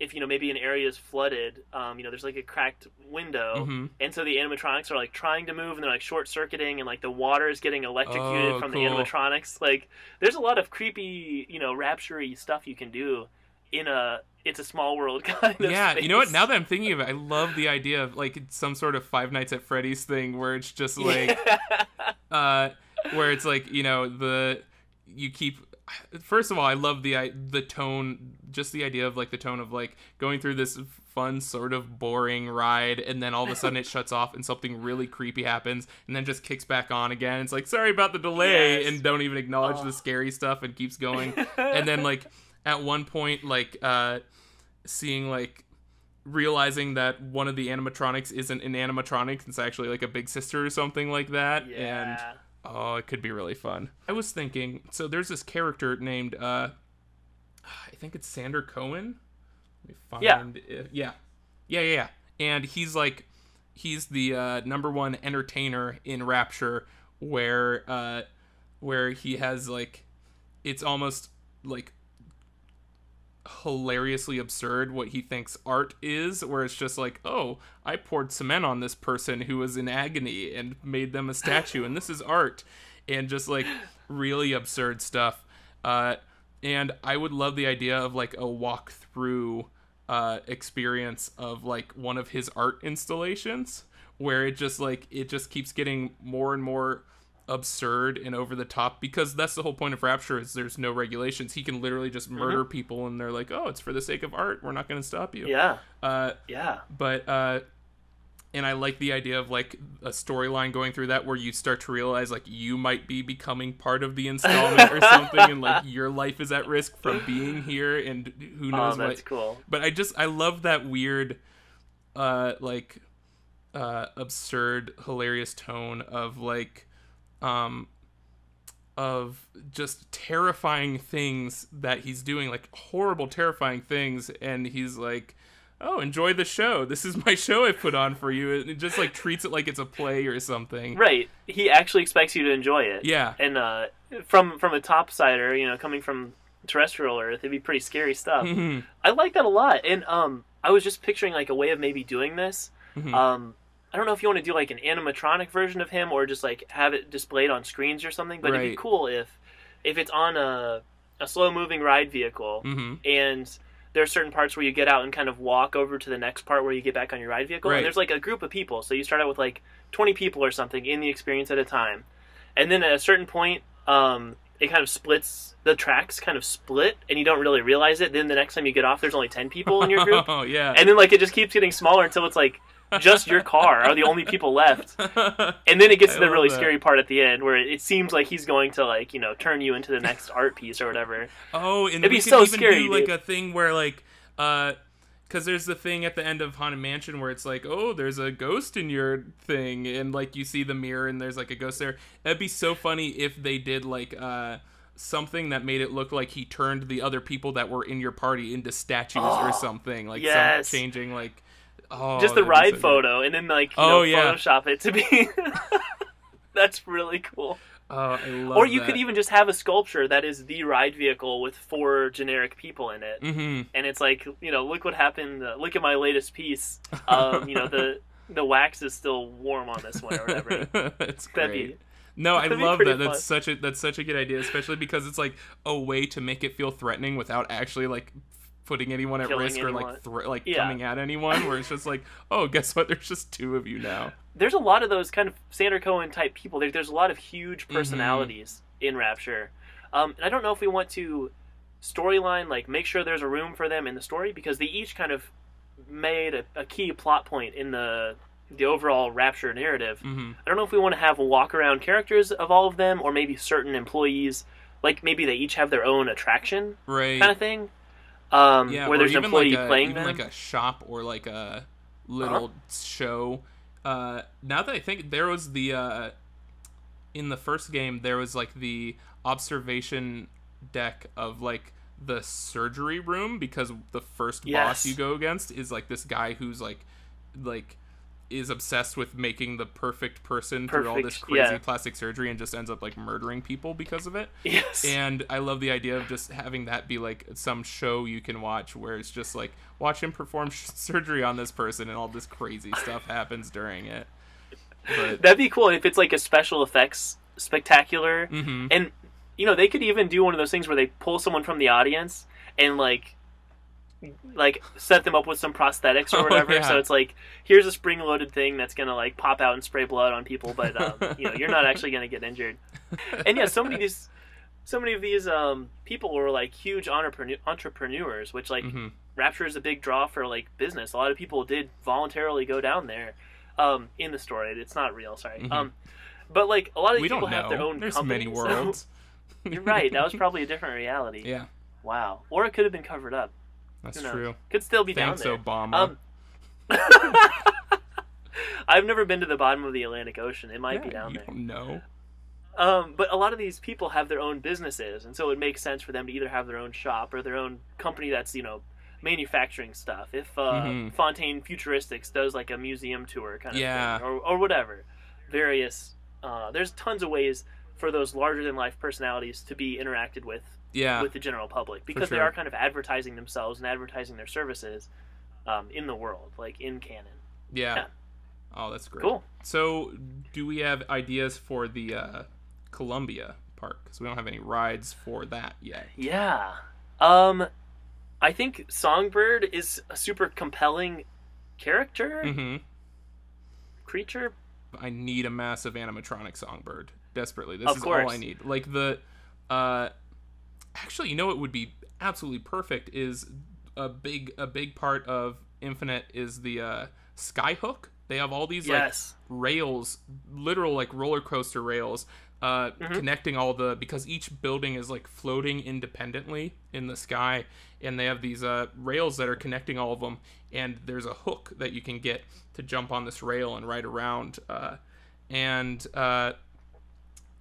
if you know maybe an area is flooded, um, you know, there's like a cracked window, hmm and so the animatronics are like trying to move and they're like short circuiting and like the water is getting electrocuted Oh, from cool. the animatronics. Like there's a lot of creepy, you know, rapture stuff you can do in a it's a small world kind of. yeah, you know what? Now that I'm thinking of it, I love the idea of like some sort of Five Nights at Freddy's thing where it's just like, uh, where it's like you know the you keep. First of all, I love the the tone, just the idea of like the tone of like going through this fun sort of boring ride, and then all of a sudden it shuts off and something really creepy happens, and then just kicks back on again. It's like sorry about the delay, Yes. and don't even acknowledge Oh. the scary stuff and keeps going, and then like at one point like uh seeing like realizing that one of the animatronics isn't an animatronic it's actually like a big sister or something like that and yeah. Oh it could be really fun i was thinking so there's this character named uh i think it's sander cohen let me find Yeah. it. yeah yeah yeah yeah and he's like he's the uh number one entertainer in rapture where uh where he has like it's almost like hilariously absurd what he thinks art is where it's just like oh i poured cement on this person who was in agony and made them a statue and this is art and just like really absurd stuff. Uh and i would love the idea of like a walk through uh experience of like one of his art installations where it just like it just keeps getting more and more absurd and over the top because that's the whole point of rapture is there's no regulations he can literally just murder people and they're like oh it's for the sake of art we're not going to stop you Yeah. uh Yeah. but uh and i like the idea of like a storyline going through that where you start to realize like you might be becoming part of the installment or something and like your life is at risk from being here and who Oh, knows that's what cool. but I just I love that weird uh like uh absurd hilarious tone of like um of just terrifying things that he's doing like horrible terrifying things and he's like oh enjoy the show this is my show i put on for you and it just like treats it like it's a play or something Right. He actually expects you to enjoy it. yeah And uh, from from a topsider, you know, coming from terrestrial Earth, it'd be pretty scary stuff. Mhm. I like that a lot. And um, I was just picturing like a way of maybe doing this. Mhm. Um, I don't know if you want to do like an animatronic version of him or just like have it displayed on screens or something. But it'd be cool if if it's on a a slow moving ride vehicle Mhm. and there are certain parts where you get out and kind of walk over to the next part where you get back on your ride vehicle Right. and there's like a group of people so you start out with like 20 people or something in the experience at a time and then at a certain point um, it kind of splits the tracks kind of split and you don't really realize it then the next time you get off there's only 10 people in your group oh yeah and then like it just keeps getting smaller until it's like just your car are the only people left and then it gets I to the really that. scary part at the end where it seems like he's going to like you know turn you into the next art piece or whatever Oh, and It'd be so even scary, do like dude. a thing where like uh because there's the thing at the end of Haunted Mansion where it's like, oh, there's a ghost in your thing, and like you see the mirror and there's like a ghost there. That'd be so funny if they did like uh something that made it look like he turned the other people that were in your party into statues or Oh, something, like yes. some changing like. Oh, just the ride so good. photo and then like you Oh, know, yeah. Photoshop it to be. That's really cool. Oh, I love Or you that. could even just have a sculpture that is the ride vehicle with four generic people in it, Mm-hmm. and it's like you know, look what happened. Uh, look at my latest piece. Um, you know, the the wax is still warm on this one or whatever. That's That'd great. be- no, I love that. That's such a that's such a good idea, especially because it's like a way to make it feel threatening without actually like putting anyone at Killing risk or like thre- like Yeah. coming at anyone. Where it's just like, oh, guess what? There's just two of you now. There's a lot of those kind of Sander Cohen type people. There, there's a lot of huge Mm-hmm. personalities in Rapture, um, and I don't know if we want to storyline like make sure there's a room for them in the story because they each kind of made a, a key plot point in the the overall Rapture narrative. hmm I don't know if we want to have walk around characters of all of them or maybe certain employees, like maybe they each have their own attraction Right. kind of thing. Um, yeah. where there's an employee like a, playing even them. like a shop or like a little Uh-huh. show. Uh, now that I think there was the uh, in the first game there was like the observation deck of like the surgery room because the first boss you go against is like this guy who's like like is obsessed with making the perfect person through all this crazy yeah. plastic surgery and just ends up like murdering people because of it. yes. And I love the idea of just having that be like some show you can watch where it's just like watch him perform sh- surgery on this person and all this crazy stuff happens during it. But That'd be cool if it's like a special effects spectacular. hmm And you know, they could even do one of those things where they pull someone from the audience and like like set them up with some prosthetics or Oh, whatever. yeah. So it's like here's a spring loaded thing that's gonna like pop out and spray blood on people, but um, you know you're not actually gonna get injured. And yeah, so many of these, so many of these um, people were like huge entrepreneur- entrepreneurs, which like hmm Rapture is a big draw for like business. A lot of people did voluntarily go down there. Um, in the story, it's not real. Sorry. Mhm. Um, but like a lot of We these people have their own There's companies. many so- worlds. You're right. That was probably a different reality. yeah, Wow. Or it could have been covered up. That's true. Could still be Thanks, down there. Obama. Um, I've never been to the bottom of the Atlantic Ocean. It might be down there. know. Um, but a lot of these people have their own businesses, and so it makes sense for them to either have their own shop or their own company that's you know manufacturing stuff. If uh, Mhm. Fontaine Futuristics does like a museum tour kind of Yeah. thing, or or whatever, various. Uh, there's tons of ways for those larger than life personalities to be interacted with Yeah, with the general public because they are kind of advertising themselves and advertising their services um, in the world, like in canon. yeah. yeah. Oh, that's great. Cool. So, do we have ideas for the uh, Columbia Park? Because we don't have any rides for that yet. Yeah. Um, I think Songbird is a super compelling character, hmm creature. I need a massive animatronic songbird desperately. This Of is all I need. Like the, uh, actually, you know it would be absolutely perfect is a big a big part of Infinite is the uh, skyhook. They have all these like rails, literal like roller coaster rails, uh, Mm-hmm. connecting all the because each building is like floating independently in the sky, and they have these uh, rails that are connecting all of them, and there's a hook that you can get to jump on this rail and ride around, uh, and uh,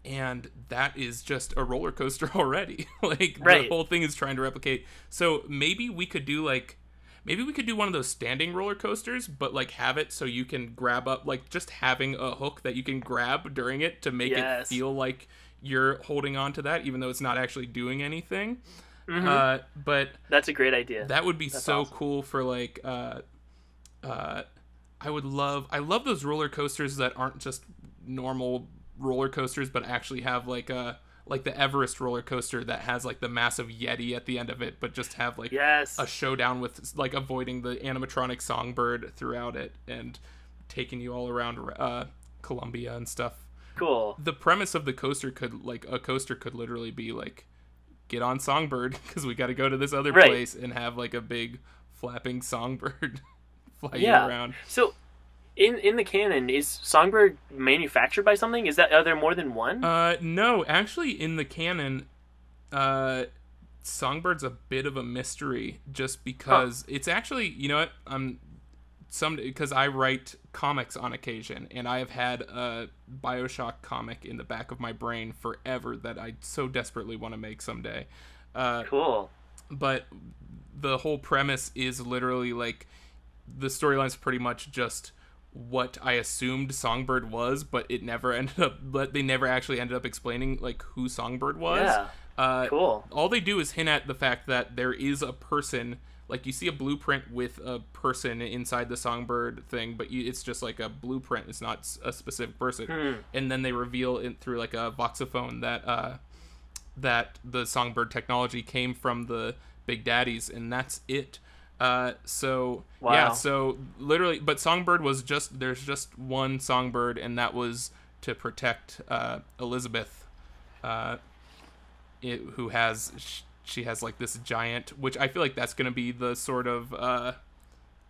and that is just a roller coaster already. like Right. the whole thing is trying to replicate. So maybe we could do like maybe we could do one of those standing roller coasters, but like have it so you can grab up like just having a hook that you can grab during it to make it feel like you're holding on to that, even though it's not actually doing anything. Mhm. Uh, but That's a great idea. that would be That's so awesome. cool for like uh uh I would love I love those roller coasters that aren't just normal roller coasters but actually have like a like the Everest roller coaster that has like the massive yeti at the end of it but just have like yes. a showdown with like avoiding the animatronic songbird throughout it and taking you all around uh Columbia and stuff cool. the premise of the coaster could like a coaster could literally be like get on songbird because we got to go to this other Right. place and have like a big flapping songbird fly Yeah. around So, in in the canon, is Songbird manufactured by something? Is that are there more than one? uh no actually in the canon uh songbird's a bit of a mystery just because it's actually you know what i'm some because i write comics on occasion and i have had a bioshock comic in the back of my brain forever that i so desperately want to make someday uh cool. but the whole premise is literally like the storyline's pretty much just what I assumed Songbird was, but it never ended up. But they never actually ended up explaining like who Songbird was. Yeah. Uh, Cool. all they do is hint at the fact that there is a person. Like you see a blueprint with a person inside the Songbird thing, but you, it's just like a blueprint. It's not a specific person. Hmm. And then they reveal it through like a voxophone that uh, that the songbird technology came from the big daddies and that's it uh so yeah so literally but songbird was just there's just one songbird and that was to protect uh elizabeth uh it, who has she has like this giant which i feel like that's gonna be the sort of uh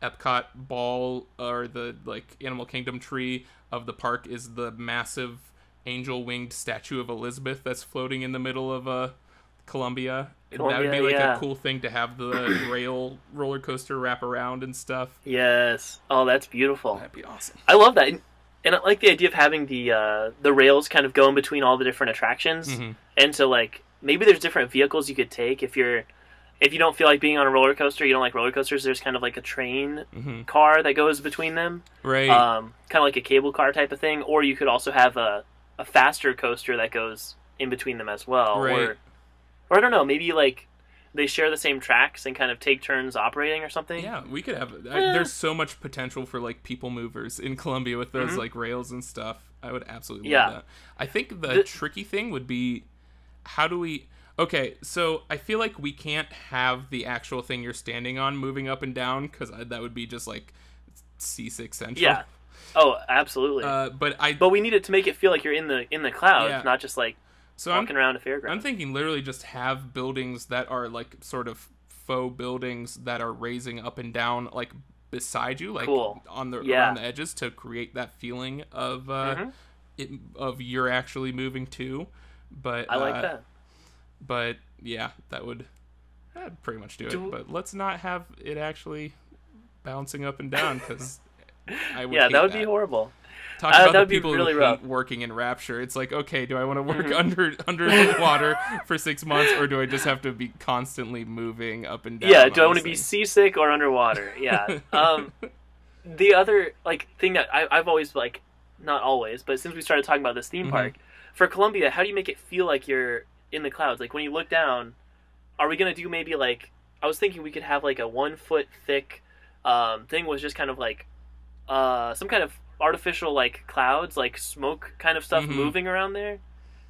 epcot ball or the like animal kingdom tree of the park is the massive angel winged statue of elizabeth that's floating in the middle of uh columbia, that would be like yeah. a cool thing to have the rail roller coaster wrap around and stuff Yes. Oh, that's beautiful. that'd be awesome I love that, and, and I like the idea of having the uh, the rails kind of go in between all the different attractions, Mhm. and so like maybe there's different vehicles you could take if you're if you don't feel like being on a roller coaster, you don't like roller coasters. There's kind of like a train hmm car that goes between them, right um, kind of like a cable car type of thing, or you could also have a a faster coaster that goes in between them as well, Right. or or I don't know, maybe like they share the same tracks and kind of take turns operating or something. Yeah, we could have. I, Eh. there's so much potential for like people movers in Columbia with those Mhm. like rails and stuff. I would absolutely Yeah. love that. I think the, The- tricky thing would be how do we? Okay, so I feel like we can't have the actual thing you're standing on moving up and down because that would be just like C6 Central. Yeah. Oh, absolutely. Uh, but I but we need it to make it feel like you're in the in the clouds, Yeah. not just like so I'm around a fairground. I'm thinking literally just have buildings that are like sort of faux buildings that are raising up and down like beside you, like Cool. on the Yeah. around the edges to create that feeling of uh, Mhm. it, of you're actually moving too. But I like uh, that. But yeah, that would that'd pretty much do, Do- it. But let's not have it actually bouncing up and down because I would Yeah, that would be horrible. Talk Uh, about the people really who rough. hate working in Rapture. It's like, okay, do I want to work Mhm. under under water for six months, or do I just have to be constantly moving up and down? Yeah, do I want to be seasick or underwater? Yeah. Um, the other like thing that I, I've always like, not always, but since we started talking about this theme Mhm. park for Columbia, how do you make it feel like you're in the clouds? Like when you look down, are we gonna do maybe like I was thinking we could have like a one foot thick um, thing was just kind of like uh, some kind of artificial like clouds, like smoke kind of stuff Mhm. moving around there.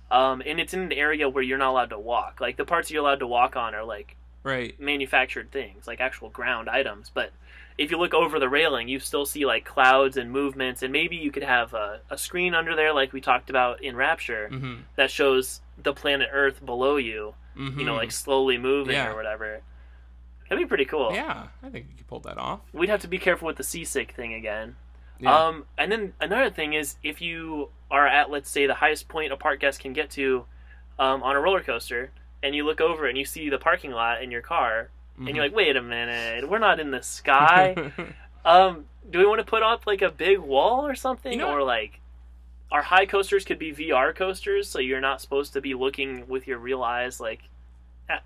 Um, and it's in an area where you're not allowed to walk. Like the parts you're allowed to walk on are like right. manufactured things, like actual ground items. But if you look over the railing, you still see like clouds and movements, and maybe you could have a, a screen under there, like we talked about in Rapture, hmm that shows the planet Earth below you. hmm You know, like slowly moving Yeah. or whatever. That'd be pretty cool. yeah, I think you could pull that off. We'd have to be careful with the seasick thing again. Yeah. Um, and then another thing is if you are at, let's say, the highest point a park guest can get to um, on a roller coaster, and you look over and you see the parking lot in your car, and you're like, wait a minute, we're not in the sky. Um, do we want to put up like a big wall or something, You know or like our high coasters could be VR coasters, so you're not supposed to be looking with your real eyes like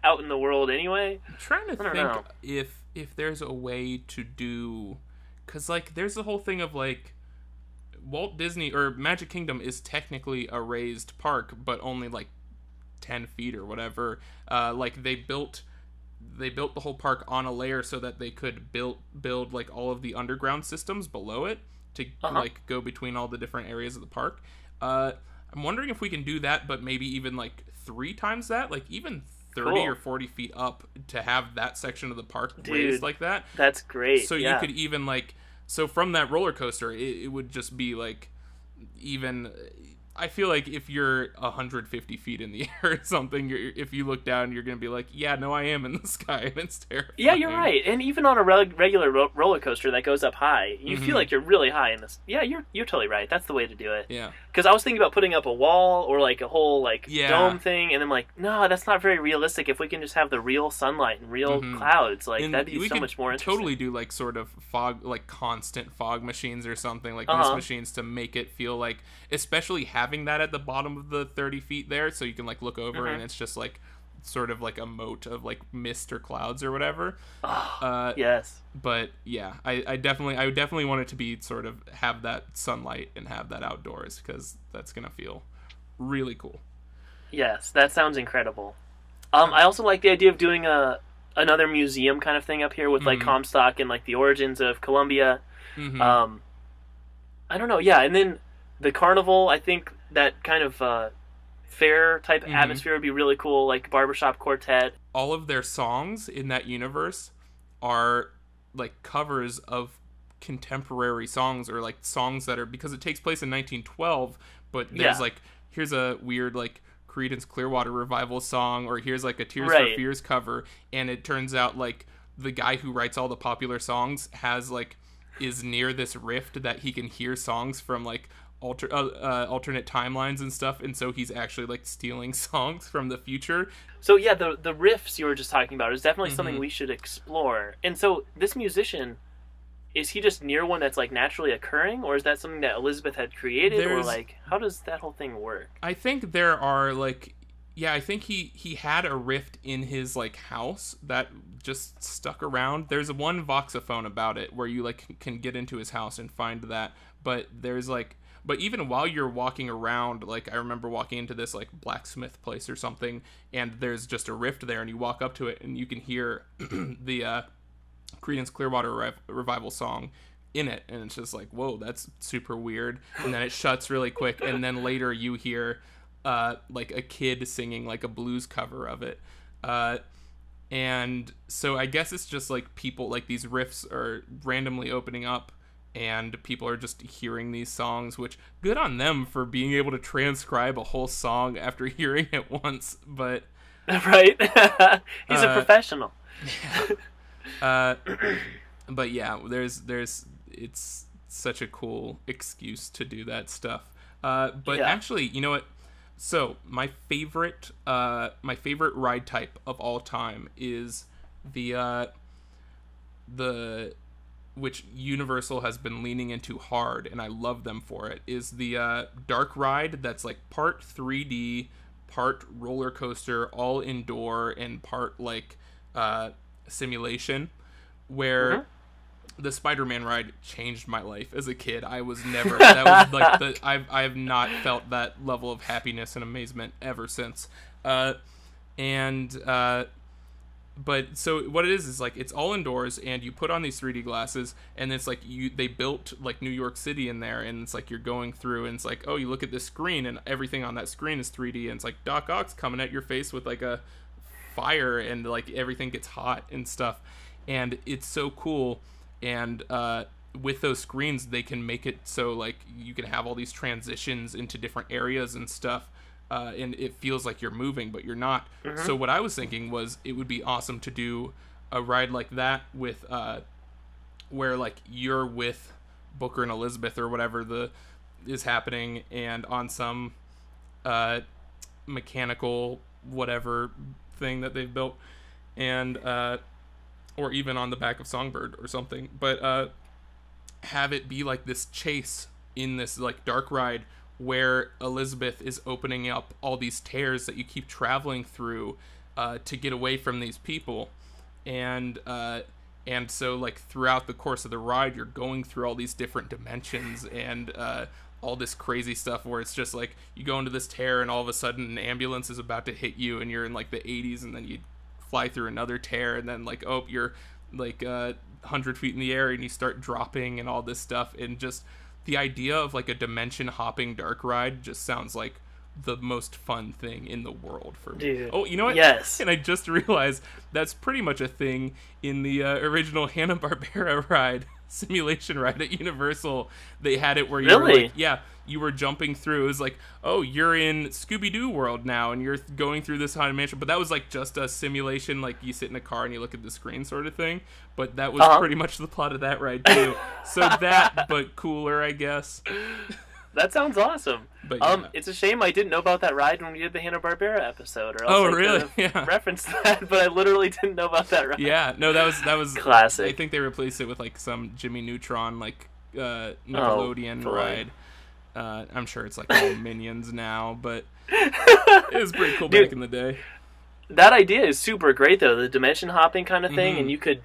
out in the world anyway. I'm trying to think know. if if there's a way to do because like there's the whole thing of like Walt Disney or Magic Kingdom is technically a raised park, but only like ten feet or whatever. Uh, like they built they built the whole park on a layer so that they could build build like all of the underground systems below it to Uh-huh. like go between all the different areas of the park. Uh, I'm wondering if we can do that, but maybe even like three times that, like even thirty Cool. or forty feet up to have that section of the park Dude, raised like that. That's great. So yeah. you could even like so from that roller coaster, it, it would just be like even. I feel like if you're 150 feet in the air or something, you're, if you look down, you're gonna be like, "Yeah, no, I am in the sky, and it's terrifying." Yeah, you're right. And even on a reg- regular ro- roller coaster that goes up high, you Mhm. feel like you're really high in this. Yeah, you're you're totally right. That's the way to do it. Yeah, Because I was thinking about putting up a wall or like a whole like Yeah. dome thing, and I'm like, no, that's not very realistic. If we can just have the real sunlight and real Mhm. clouds, like And that'd be so much more interesting. Totally do like sort of fog, like constant fog machines or something like Uh-huh. machines to make it feel like, especially having that at the bottom of the 30 feet there, so you can like look over Mhm. and it's just like sort of like a moat of like mist or clouds or whatever. Oh, Uh, yes. but yeah, I, I definitely I would definitely want it to be sort of have that sunlight and have that outdoors because that's gonna feel really cool. Yes, that sounds incredible. Um, I also like the idea of doing a another museum kind of thing up here with like Mhm. Comstock and like the origins of Columbia. Mhm. Um, I don't know. Yeah, and then the carnival. I think that kind of uh, fair type Mhm. atmosphere would be really cool, like barbershop quartet. all of their songs in that universe are like covers of contemporary songs or like songs that are because it takes place in 1912 but there's Yeah. like here's a weird like Creedence Clearwater revival song or here's like a Tears Right. for Fears cover and it turns out like the guy who writes all the popular songs has like is near this rift that he can hear songs from like alter uh, uh, alternate timelines and stuff and so he's actually like stealing songs from the future So yeah, the the riffs you were just talking about is definitely something Mhm. we should explore. And so this musician. Is he just near one that's like naturally occurring, or is that something that Elizabeth had created, or like how does that whole thing work? I think there are like yeah, I think he he had a rift in his like house that just stuck around. There's one voxophone about it where you like can get into his house and find that, but there's like but even while you're walking around, like I remember walking into this like blacksmith place or something and there's just a rift there and you walk up to it and you can hear the uh Creedence Clearwater Rev- Revival song in it, and it's just like, whoa, that's super weird. And then it shuts really quick, and then later you hear uh, like a kid singing like a blues cover of it. Uh, and so I guess it's just like people like these riffs are randomly opening up and people are just hearing these songs which good on them for being able to transcribe a whole song after hearing it once but right? He's a Uh, professional. uh but yeah there's there's it's such a cool excuse to do that stuff uh but Yeah. actually you know what so my favorite uh my favorite ride type of all time is the uh the which universal has been leaning into hard and i love them for it is the uh dark ride that's like part 3d part roller coaster all indoor and part like uh simulation where Mhm. the Spider-Man ride changed my life as a kid. I was never that was like the I've I have not felt that level of happiness and amazement ever since. Uh, and uh, but so what it is is like it's all indoors and you put on these 3D glasses and it's like you they built like New York City in there and it's like you're going through and it's like oh you look at this screen and everything on that screen is 3D and it's like Doc Ock's coming at your face with like a fire and like everything gets hot and stuff. And it's so cool and uh with those screens they can make it so like you can have all these transitions into different areas and stuff uh, and it feels like you're moving but you're not. So what i was thinking was it would be awesome to do a ride like that with uh where like you're with booker and elizabeth or whatever the is happening and on some uh mechanical whatever thing that they've built and uh or even on the back of songbird or something. But uh have it be like this chase in this like dark ride where elizabeth is opening up all these tears that you keep traveling through uh to get away from these people. And uh and so like throughout the course of the ride you're going through all these different dimensions and uh all this crazy stuff where it's just like you go into this tear and all of a sudden an ambulance is about to hit you and you're in like the 80s and then you fly through another tear and then like oh you're like uh 100 feet in the air and you start dropping and all this stuff and just the idea of like a dimension hopping dark ride just sounds like the most fun thing in the world for me. Dude, Oh, you know what? yes. And I just realized that's pretty much a thing in the uh, original Hanna Barbera ride, simulation ride at Universal. They had it where you were like, yeah, you were jumping through. It was like, oh, you're in Scooby Doo world now, and you're going through this haunted mansion. But that was like just a simulation, like you sit in a car and you look at the screen, sort of thing. But that was Uh-huh. pretty much the plot of that ride too. so that, but cooler, I guess. That sounds awesome. But Um, it's a shame I didn't know about that ride when we did the Hanna Barbera episode, or else Oh, I really? Yeah. referenced that. But I literally didn't know about that ride. Yeah, no, that was that was Classic. I think they replaced it with like some Jimmy Neutron like uh, Nickelodeon boy. ride. Uh, I'm sure it's like all minions now, but it was pretty cool Dude. back in the day. That idea is super great though, the dimension hopping kind of thing, Mhm. and you could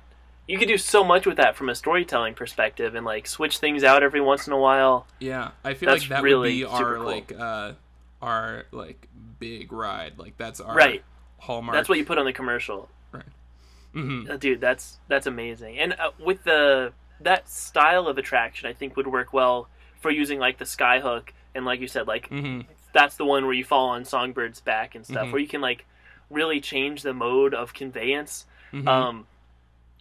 you could do so much with that from a storytelling perspective, and like switch things out every once in a while. Yeah, I feel That's like that really would be our cool. like uh, our like big ride. Like that's our Right. hallmark. That's what you put on the commercial. hmm Uh, dude that's that's amazing and uh, with the that style of attraction i think would work well for using like the skyhook and like you said like hmm that's the one where you fall on songbird's back and stuff Mhm. where you can like really change the mode of conveyance hmm um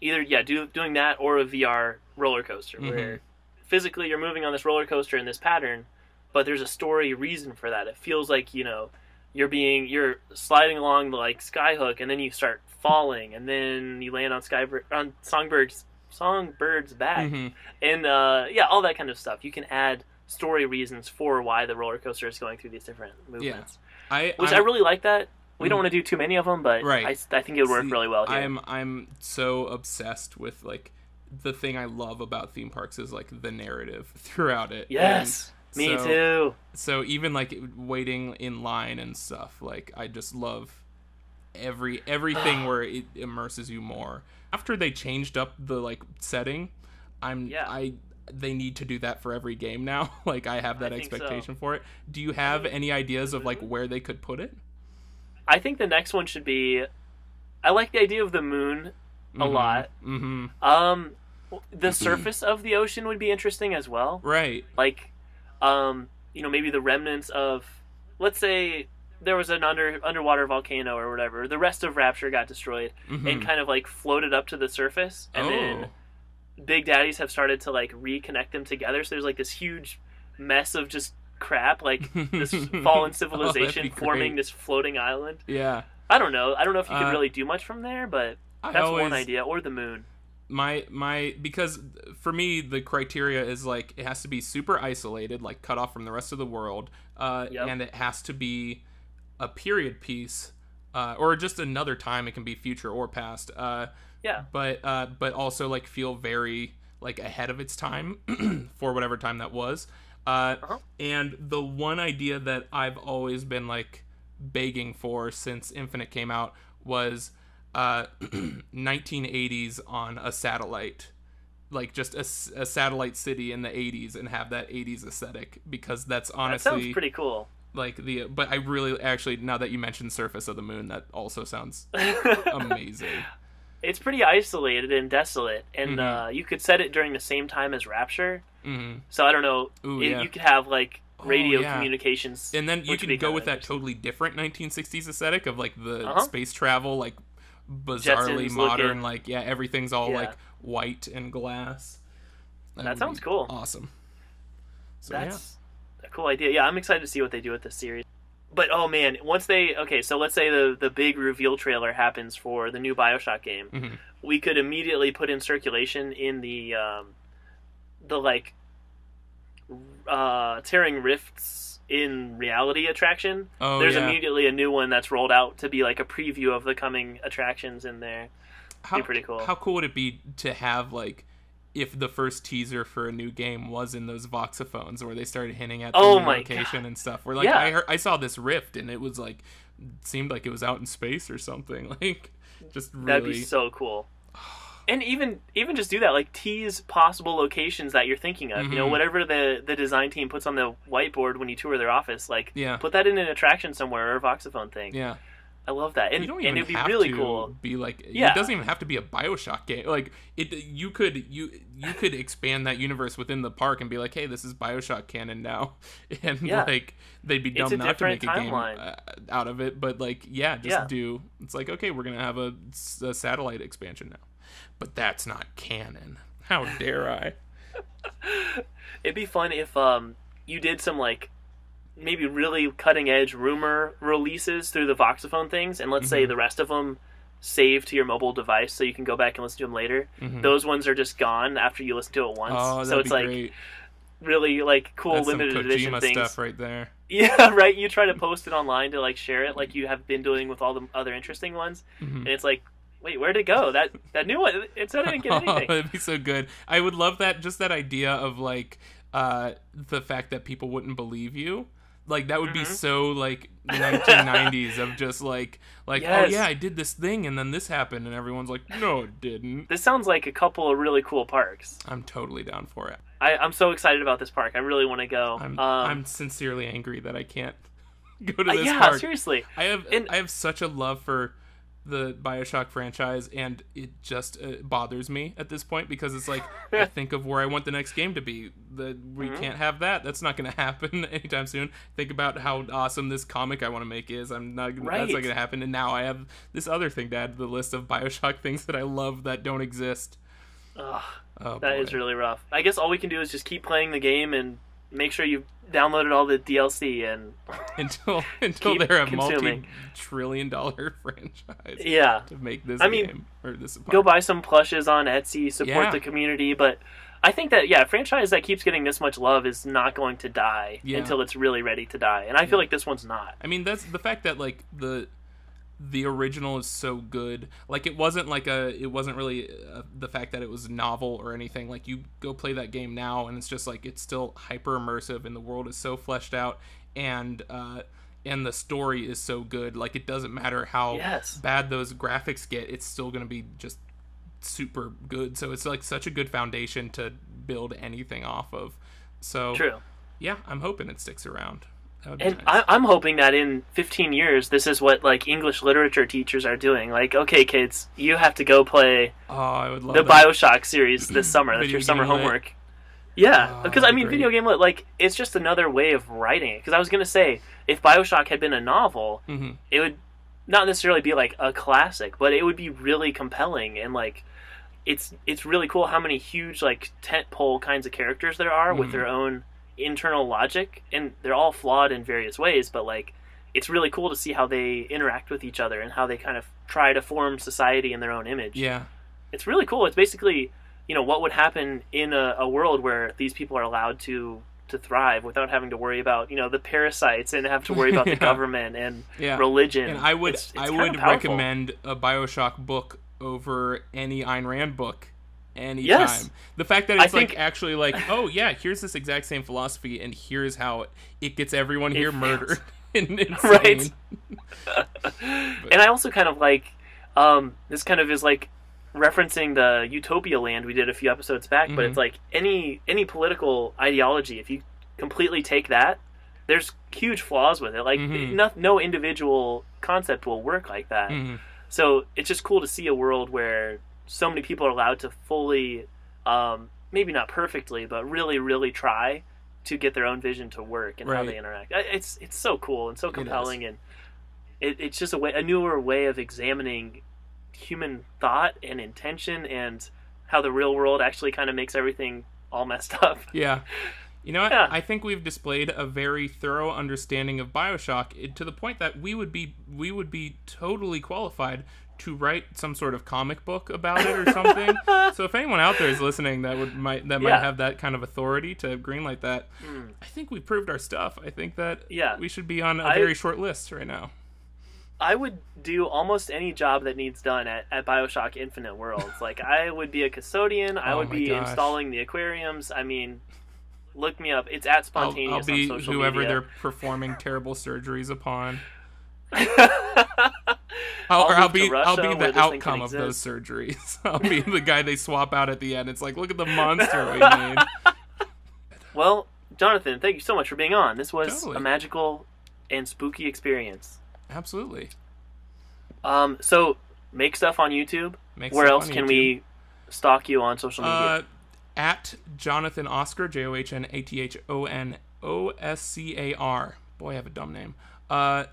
either yeah do, doing that or a vr roller coaster Mhm. where physically you're moving on this roller coaster in this pattern but there's a story reason for that it feels like you know you're being you're sliding along the like skyhook and then you start falling and then you land on skybird on songbird's songbird's back. Hmm and uh yeah all that kind of stuff. You can add story reasons for why the roller coaster is going through these different movements. I which I'm- i really like that. We Mhm. don't want to do too many of them but Right. I, I think it would work See, really well here. I'm I'm so obsessed with like the thing I love about theme parks is like the narrative throughout it. yes. Me so- too. so even like waiting in line and stuff like i just love every everything where it immerses you more after they changed up the like setting i'm Yeah. i they need to do that for every game now like i have that I think so. expectation for it do you have any ideas of like where they could put it I think the next one should be. I like the idea of the moon a lot. mm-hmm Um, the surface of the ocean would be interesting as well. right Like, um, you know, maybe the remnants of let's say there was an under underwater volcano or whatever. The rest of Rapture got destroyed Mhm. and kind of like floated up to the surface, and oh. then Big Daddies have started to like reconnect them together. So there's like this huge mess of just crap, like this fallen Oh, civilization be forming this floating island. yeah. I don't know. I don't know if you could Uh, really do much from there, but that's always, one idea. Or the moon. my my because for me the criteria is like it has to be super isolated like cut off from the rest of the world uh Yep. and it has to be a period piece uh or just another time it can be future or past uh Yeah. but uh but also like feel very like ahead of its time for whatever time that was uh Uh-huh. and the one idea that i've always been like begging for since infinite came out was uh 1980s on a satellite like just a satellite city in the 80s and have that 80s aesthetic because that's honestly That sounds pretty cool. Like the but i really actually now that you mentioned surface of the moon that also sounds amazing it's pretty isolated and desolate, and Mhm. uh, you could set it during the same time as Rapture. hmm So I don't know. Ooh, it- yeah. You could have like Oh, radio yeah. communications, and then you which would be can go with that totally different 1960s aesthetic of like the Uh-huh. space travel like bizarrely Jetsons modern looking. like yeah everything's all Yeah. like white and glass That would sounds cool. awesome so That's cool idea. Yeah, I'm excited to see what they do with this series. But oh man, once they okay, so let's say the the big reveal trailer happens for the new BioShock game, Mhm. we could immediately put in circulation in the um, the like uh, tearing rifts in reality attraction. oh There's yeah immediately a new one that's rolled out to be like a preview of the coming attractions in there. how, pretty cool. how cool would it be to have like if the first teaser for a new game was in those voxophones where they started hinting at the Oh location and stuff where like Yeah. I heard I saw this rift and it was like seemed like it was out in space or something like just really That'd be so cool. And even even just do that, like tease possible locations that you're thinking of. You know, Mhm. whatever the the design team puts on the whiteboard when you tour their office, like Yeah. put that in an attraction somewhere or a voxophone thing. yeah I love that, and and it'd be really to cool. be like Yeah. it doesn't even have to be a bioshock game like it you could you you could expand that universe within the park and be like hey this is bioshock canon now and Yeah. like they'd be dumb a not to make a game uh, out of it but like yeah just Yeah. do it's like okay we're gonna have a satellite expansion now but that's not canon how dare i It'd be fun if um you did some like maybe really cutting edge rumor releases through the voxophone things, and let's say Mhm. the rest of them save to your mobile device so you can go back and listen to them later. Mhm. Those ones are just gone after you listen to it once. oh so it's like great really like cool that's limited edition kojima things. stuff right there Yeah, right. You try to post it online to like share it, like you have been doing with all the other interesting ones, Mhm. and it's like, wait, where'd it go? That that new one, it said I didn't get anything. That'd be so good. I would love that. Just that idea of like uh, the fact that people wouldn't believe you. Like that would be Mhm. so like 1990s of just like like oh yeah I did this thing and then this happened and everyone's like no it didn't. This sounds like a couple of really cool parks. I'm totally down for it. I, I'm so excited about this park. I really want to go. I'm um, I'm sincerely angry that I can't go to uh, this yeah, park. seriously. I have And- I have such a love for the Bioshock franchise, and it just uh, bothers me at this point because it's like I think of where I want the next game to be. The we Mhm. can't have that. That's not going to happen anytime soon. Think about how awesome this comic I want to make is. I'm not. That's not going to happen. And now I have this other thing to add to the list of Bioshock things that I love that don't exist. Ugh, Oh, that is boy. really rough. I guess all we can do is just keep playing the game and make sure you've downloaded all the DLC and until until they're a multi-trillion dollar franchise yeah. to make this I mean, game or this. go buy some plushes on Etsy, support Yeah. the community, but I think that yeah, a franchise that keeps getting this much love is not going to die Yeah. until it's really ready to die. And I feel like this one's not. I mean, that's the fact that like the the original is so good. Like it wasn't like a it wasn't really uh the fact that it was novel or anything. Like you go play that game now and it's just like it's still hyper immersive and the world is so fleshed out and uh and the story is so good. Like it doesn't matter how Yes. bad those graphics get, it's still going to be just super good. So it's like such a good foundation to build anything off of. So True. yeah, I'm hoping it sticks around. That would be And nice. I, I'm hoping that in 15 years, this is what like English literature teachers are doing. Like, okay, kids, you have to go play oh, I would love the that. Bioshock series this summer. That's your summer game lit. homework. Yeah, Oh, because I mean, great. video game lit, like it's just another way of writing it. Because I was gonna say, if Bioshock had been a novel, hmm it would not necessarily be like a classic, but it would be really compelling and like it's it's really cool how many huge like tentpole kinds of characters there are with Mhm. their own internal logic, and they're all flawed in various ways, but like it's really cool to see how they interact with each other and how they kind of try to form society in their own image Yeah. it's really cool. It's basically, you know, what would happen in a, a world where these people are allowed to to thrive without having to worry about, you know, the parasites and have to worry about Yeah. the government and Yeah. religion. And I would It's- it's I would recommend a BioShock book over any Ayn Rand book anytime. Yes. The fact that it's like actually like, oh yeah, here's this exact same philosophy and here's how it gets everyone here fails. murdered. Right. and I also kind of like um, this kind of is like referencing the Utopia Land we did a few episodes back, but Mhm. it's like any any political ideology. If you completely take that, there's huge flaws with it. Like Mhm. no, no individual concept will work like that. Mhm. So it's just cool to see a world where so many people are allowed to fully, um, maybe not perfectly, but really, really try to get their own vision to work and how they interact. It's it's so cool and so It compelling, and it, it's just a way, a newer way of examining human thought and intention and how the real world actually kind of makes everything all messed up. Yeah. You know what? Yeah. I think we've displayed a very thorough understanding of BioShock eh, to the point that we would be we would be totally qualified to write some sort of comic book about it or something. so if anyone out there is listening that would might that might Yeah. have that kind of authority to greenlight that, Mm. I think we proved our stuff. I think that Yeah. we should be on a I- very short list right now. I would do almost any job that needs done at, at Bioshock Infinite Worlds. Like I would be a custodian. I Oh would be gosh. installing the aquariums. I mean, look me up. It's at spontaneous I'll, I'll be on social whoever media. they're performing terrible surgeries upon. I'll I'll, or I'll be I'll be the this thing can outcome of those surgeries. I'll be the guy they swap out at the end. It's like, look at the monster we made. well, Johnathon, thank you so much for being on. This was Totally. a magical and spooky experience. Absolutely. Um, so make stuff on YouTube. Make Where else can YouTube. we stalk you on social media? Uh, at Johnathon Oscar, J O H N A T H O N O S C A R. Boy, I have a dumb name. Uh,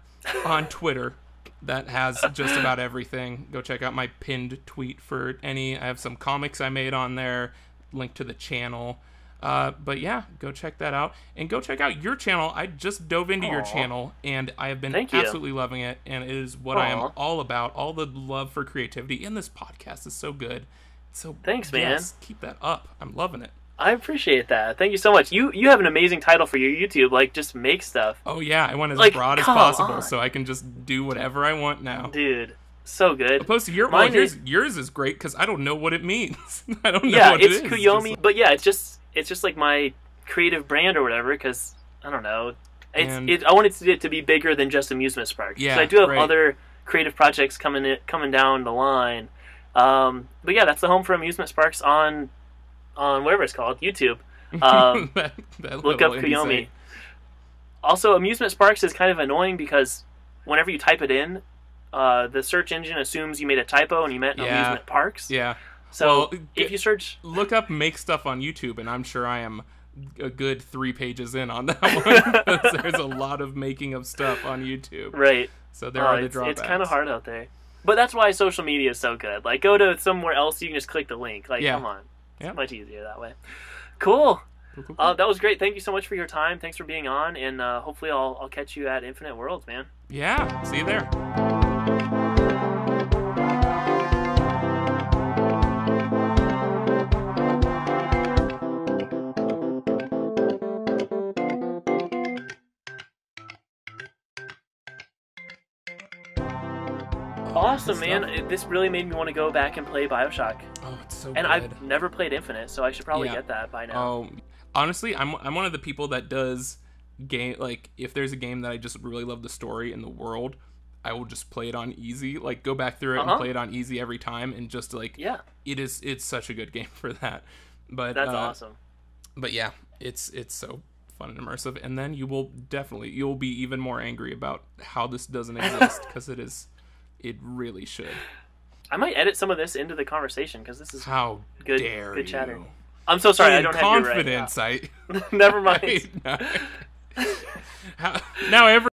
on Twitter, that has just about everything. Go check out my pinned tweet for any. I have some comics I made on there. Link to the channel. Uh, but yeah, go check that out and go check out your channel. I just dove into your channel and I have been Thank you. absolutely loving it, and it is what I am all about. All the love for creativity in this podcast is so good. So Thanks, man. keep that up. I'm loving it. I appreciate that. Thank you so much. You you have an amazing title for your YouTube. Like, just make stuff, Oh yeah, I want as Like, broad as possible, on. so I can just do whatever I want now. dude. So good. Opposed to your, well, Mine yours, is- yours is great because I don't know what it means. I don't know yeah, what it's it is. Kuyomi, but yeah, it's just it's just like my creative brand or whatever. Because I don't know, it's it, I wanted it to be bigger than just amusement park. Yeah, I do have right. other creative projects coming in, coming down the line. Um, but yeah, that's the home for amusement sparks on on whatever it's called, YouTube. Um, that, that look up site. Also, amusement sparks is kind of annoying because whenever you type it in, uh, the search engine assumes you made a typo and you meant Yeah. amusement parks. Yeah, So Well, if you search look up make stuff on YouTube, and I'm sure I am a good three pages in on that one. There's a lot of making of stuff on YouTube, right, so there uh, are the it's, drawbacks. it's kind of hard out there. But that's why social media is so good. Like, go to somewhere else, you can just click the link. Like, Yeah. come on, it's Yeah. much easier that way. Cool. Cool, cool, cool. Uh, that was great. Thank you so much for your time. Thanks for being on, and uh, hopefully, I'll I'll catch you at Infinite Worlds, man. yeah, see you there. Awesome, man. It- this really made me want to go back and play Bioshock. Oh, it's so And good. I've never played Infinite, so I should probably Yeah. get that by now. Oh, honestly, I'm I'm one of the people that does game like if there's a game that I just really love the story and the world, I will just play it on easy. Like go back through it Uh-huh. and play it on easy every time, and just like Yeah, it is it's such a good game for that. But that's uh, awesome. But yeah, it's it's so fun and immersive, and then you will definitely you'll be even more angry about how this doesn't exist because it is it really should. I might edit some of this into the conversation because this is How Good- dare good chatter. you? I'm so sorry. I don't have you right. confidence. I, Never mind. I, how, now every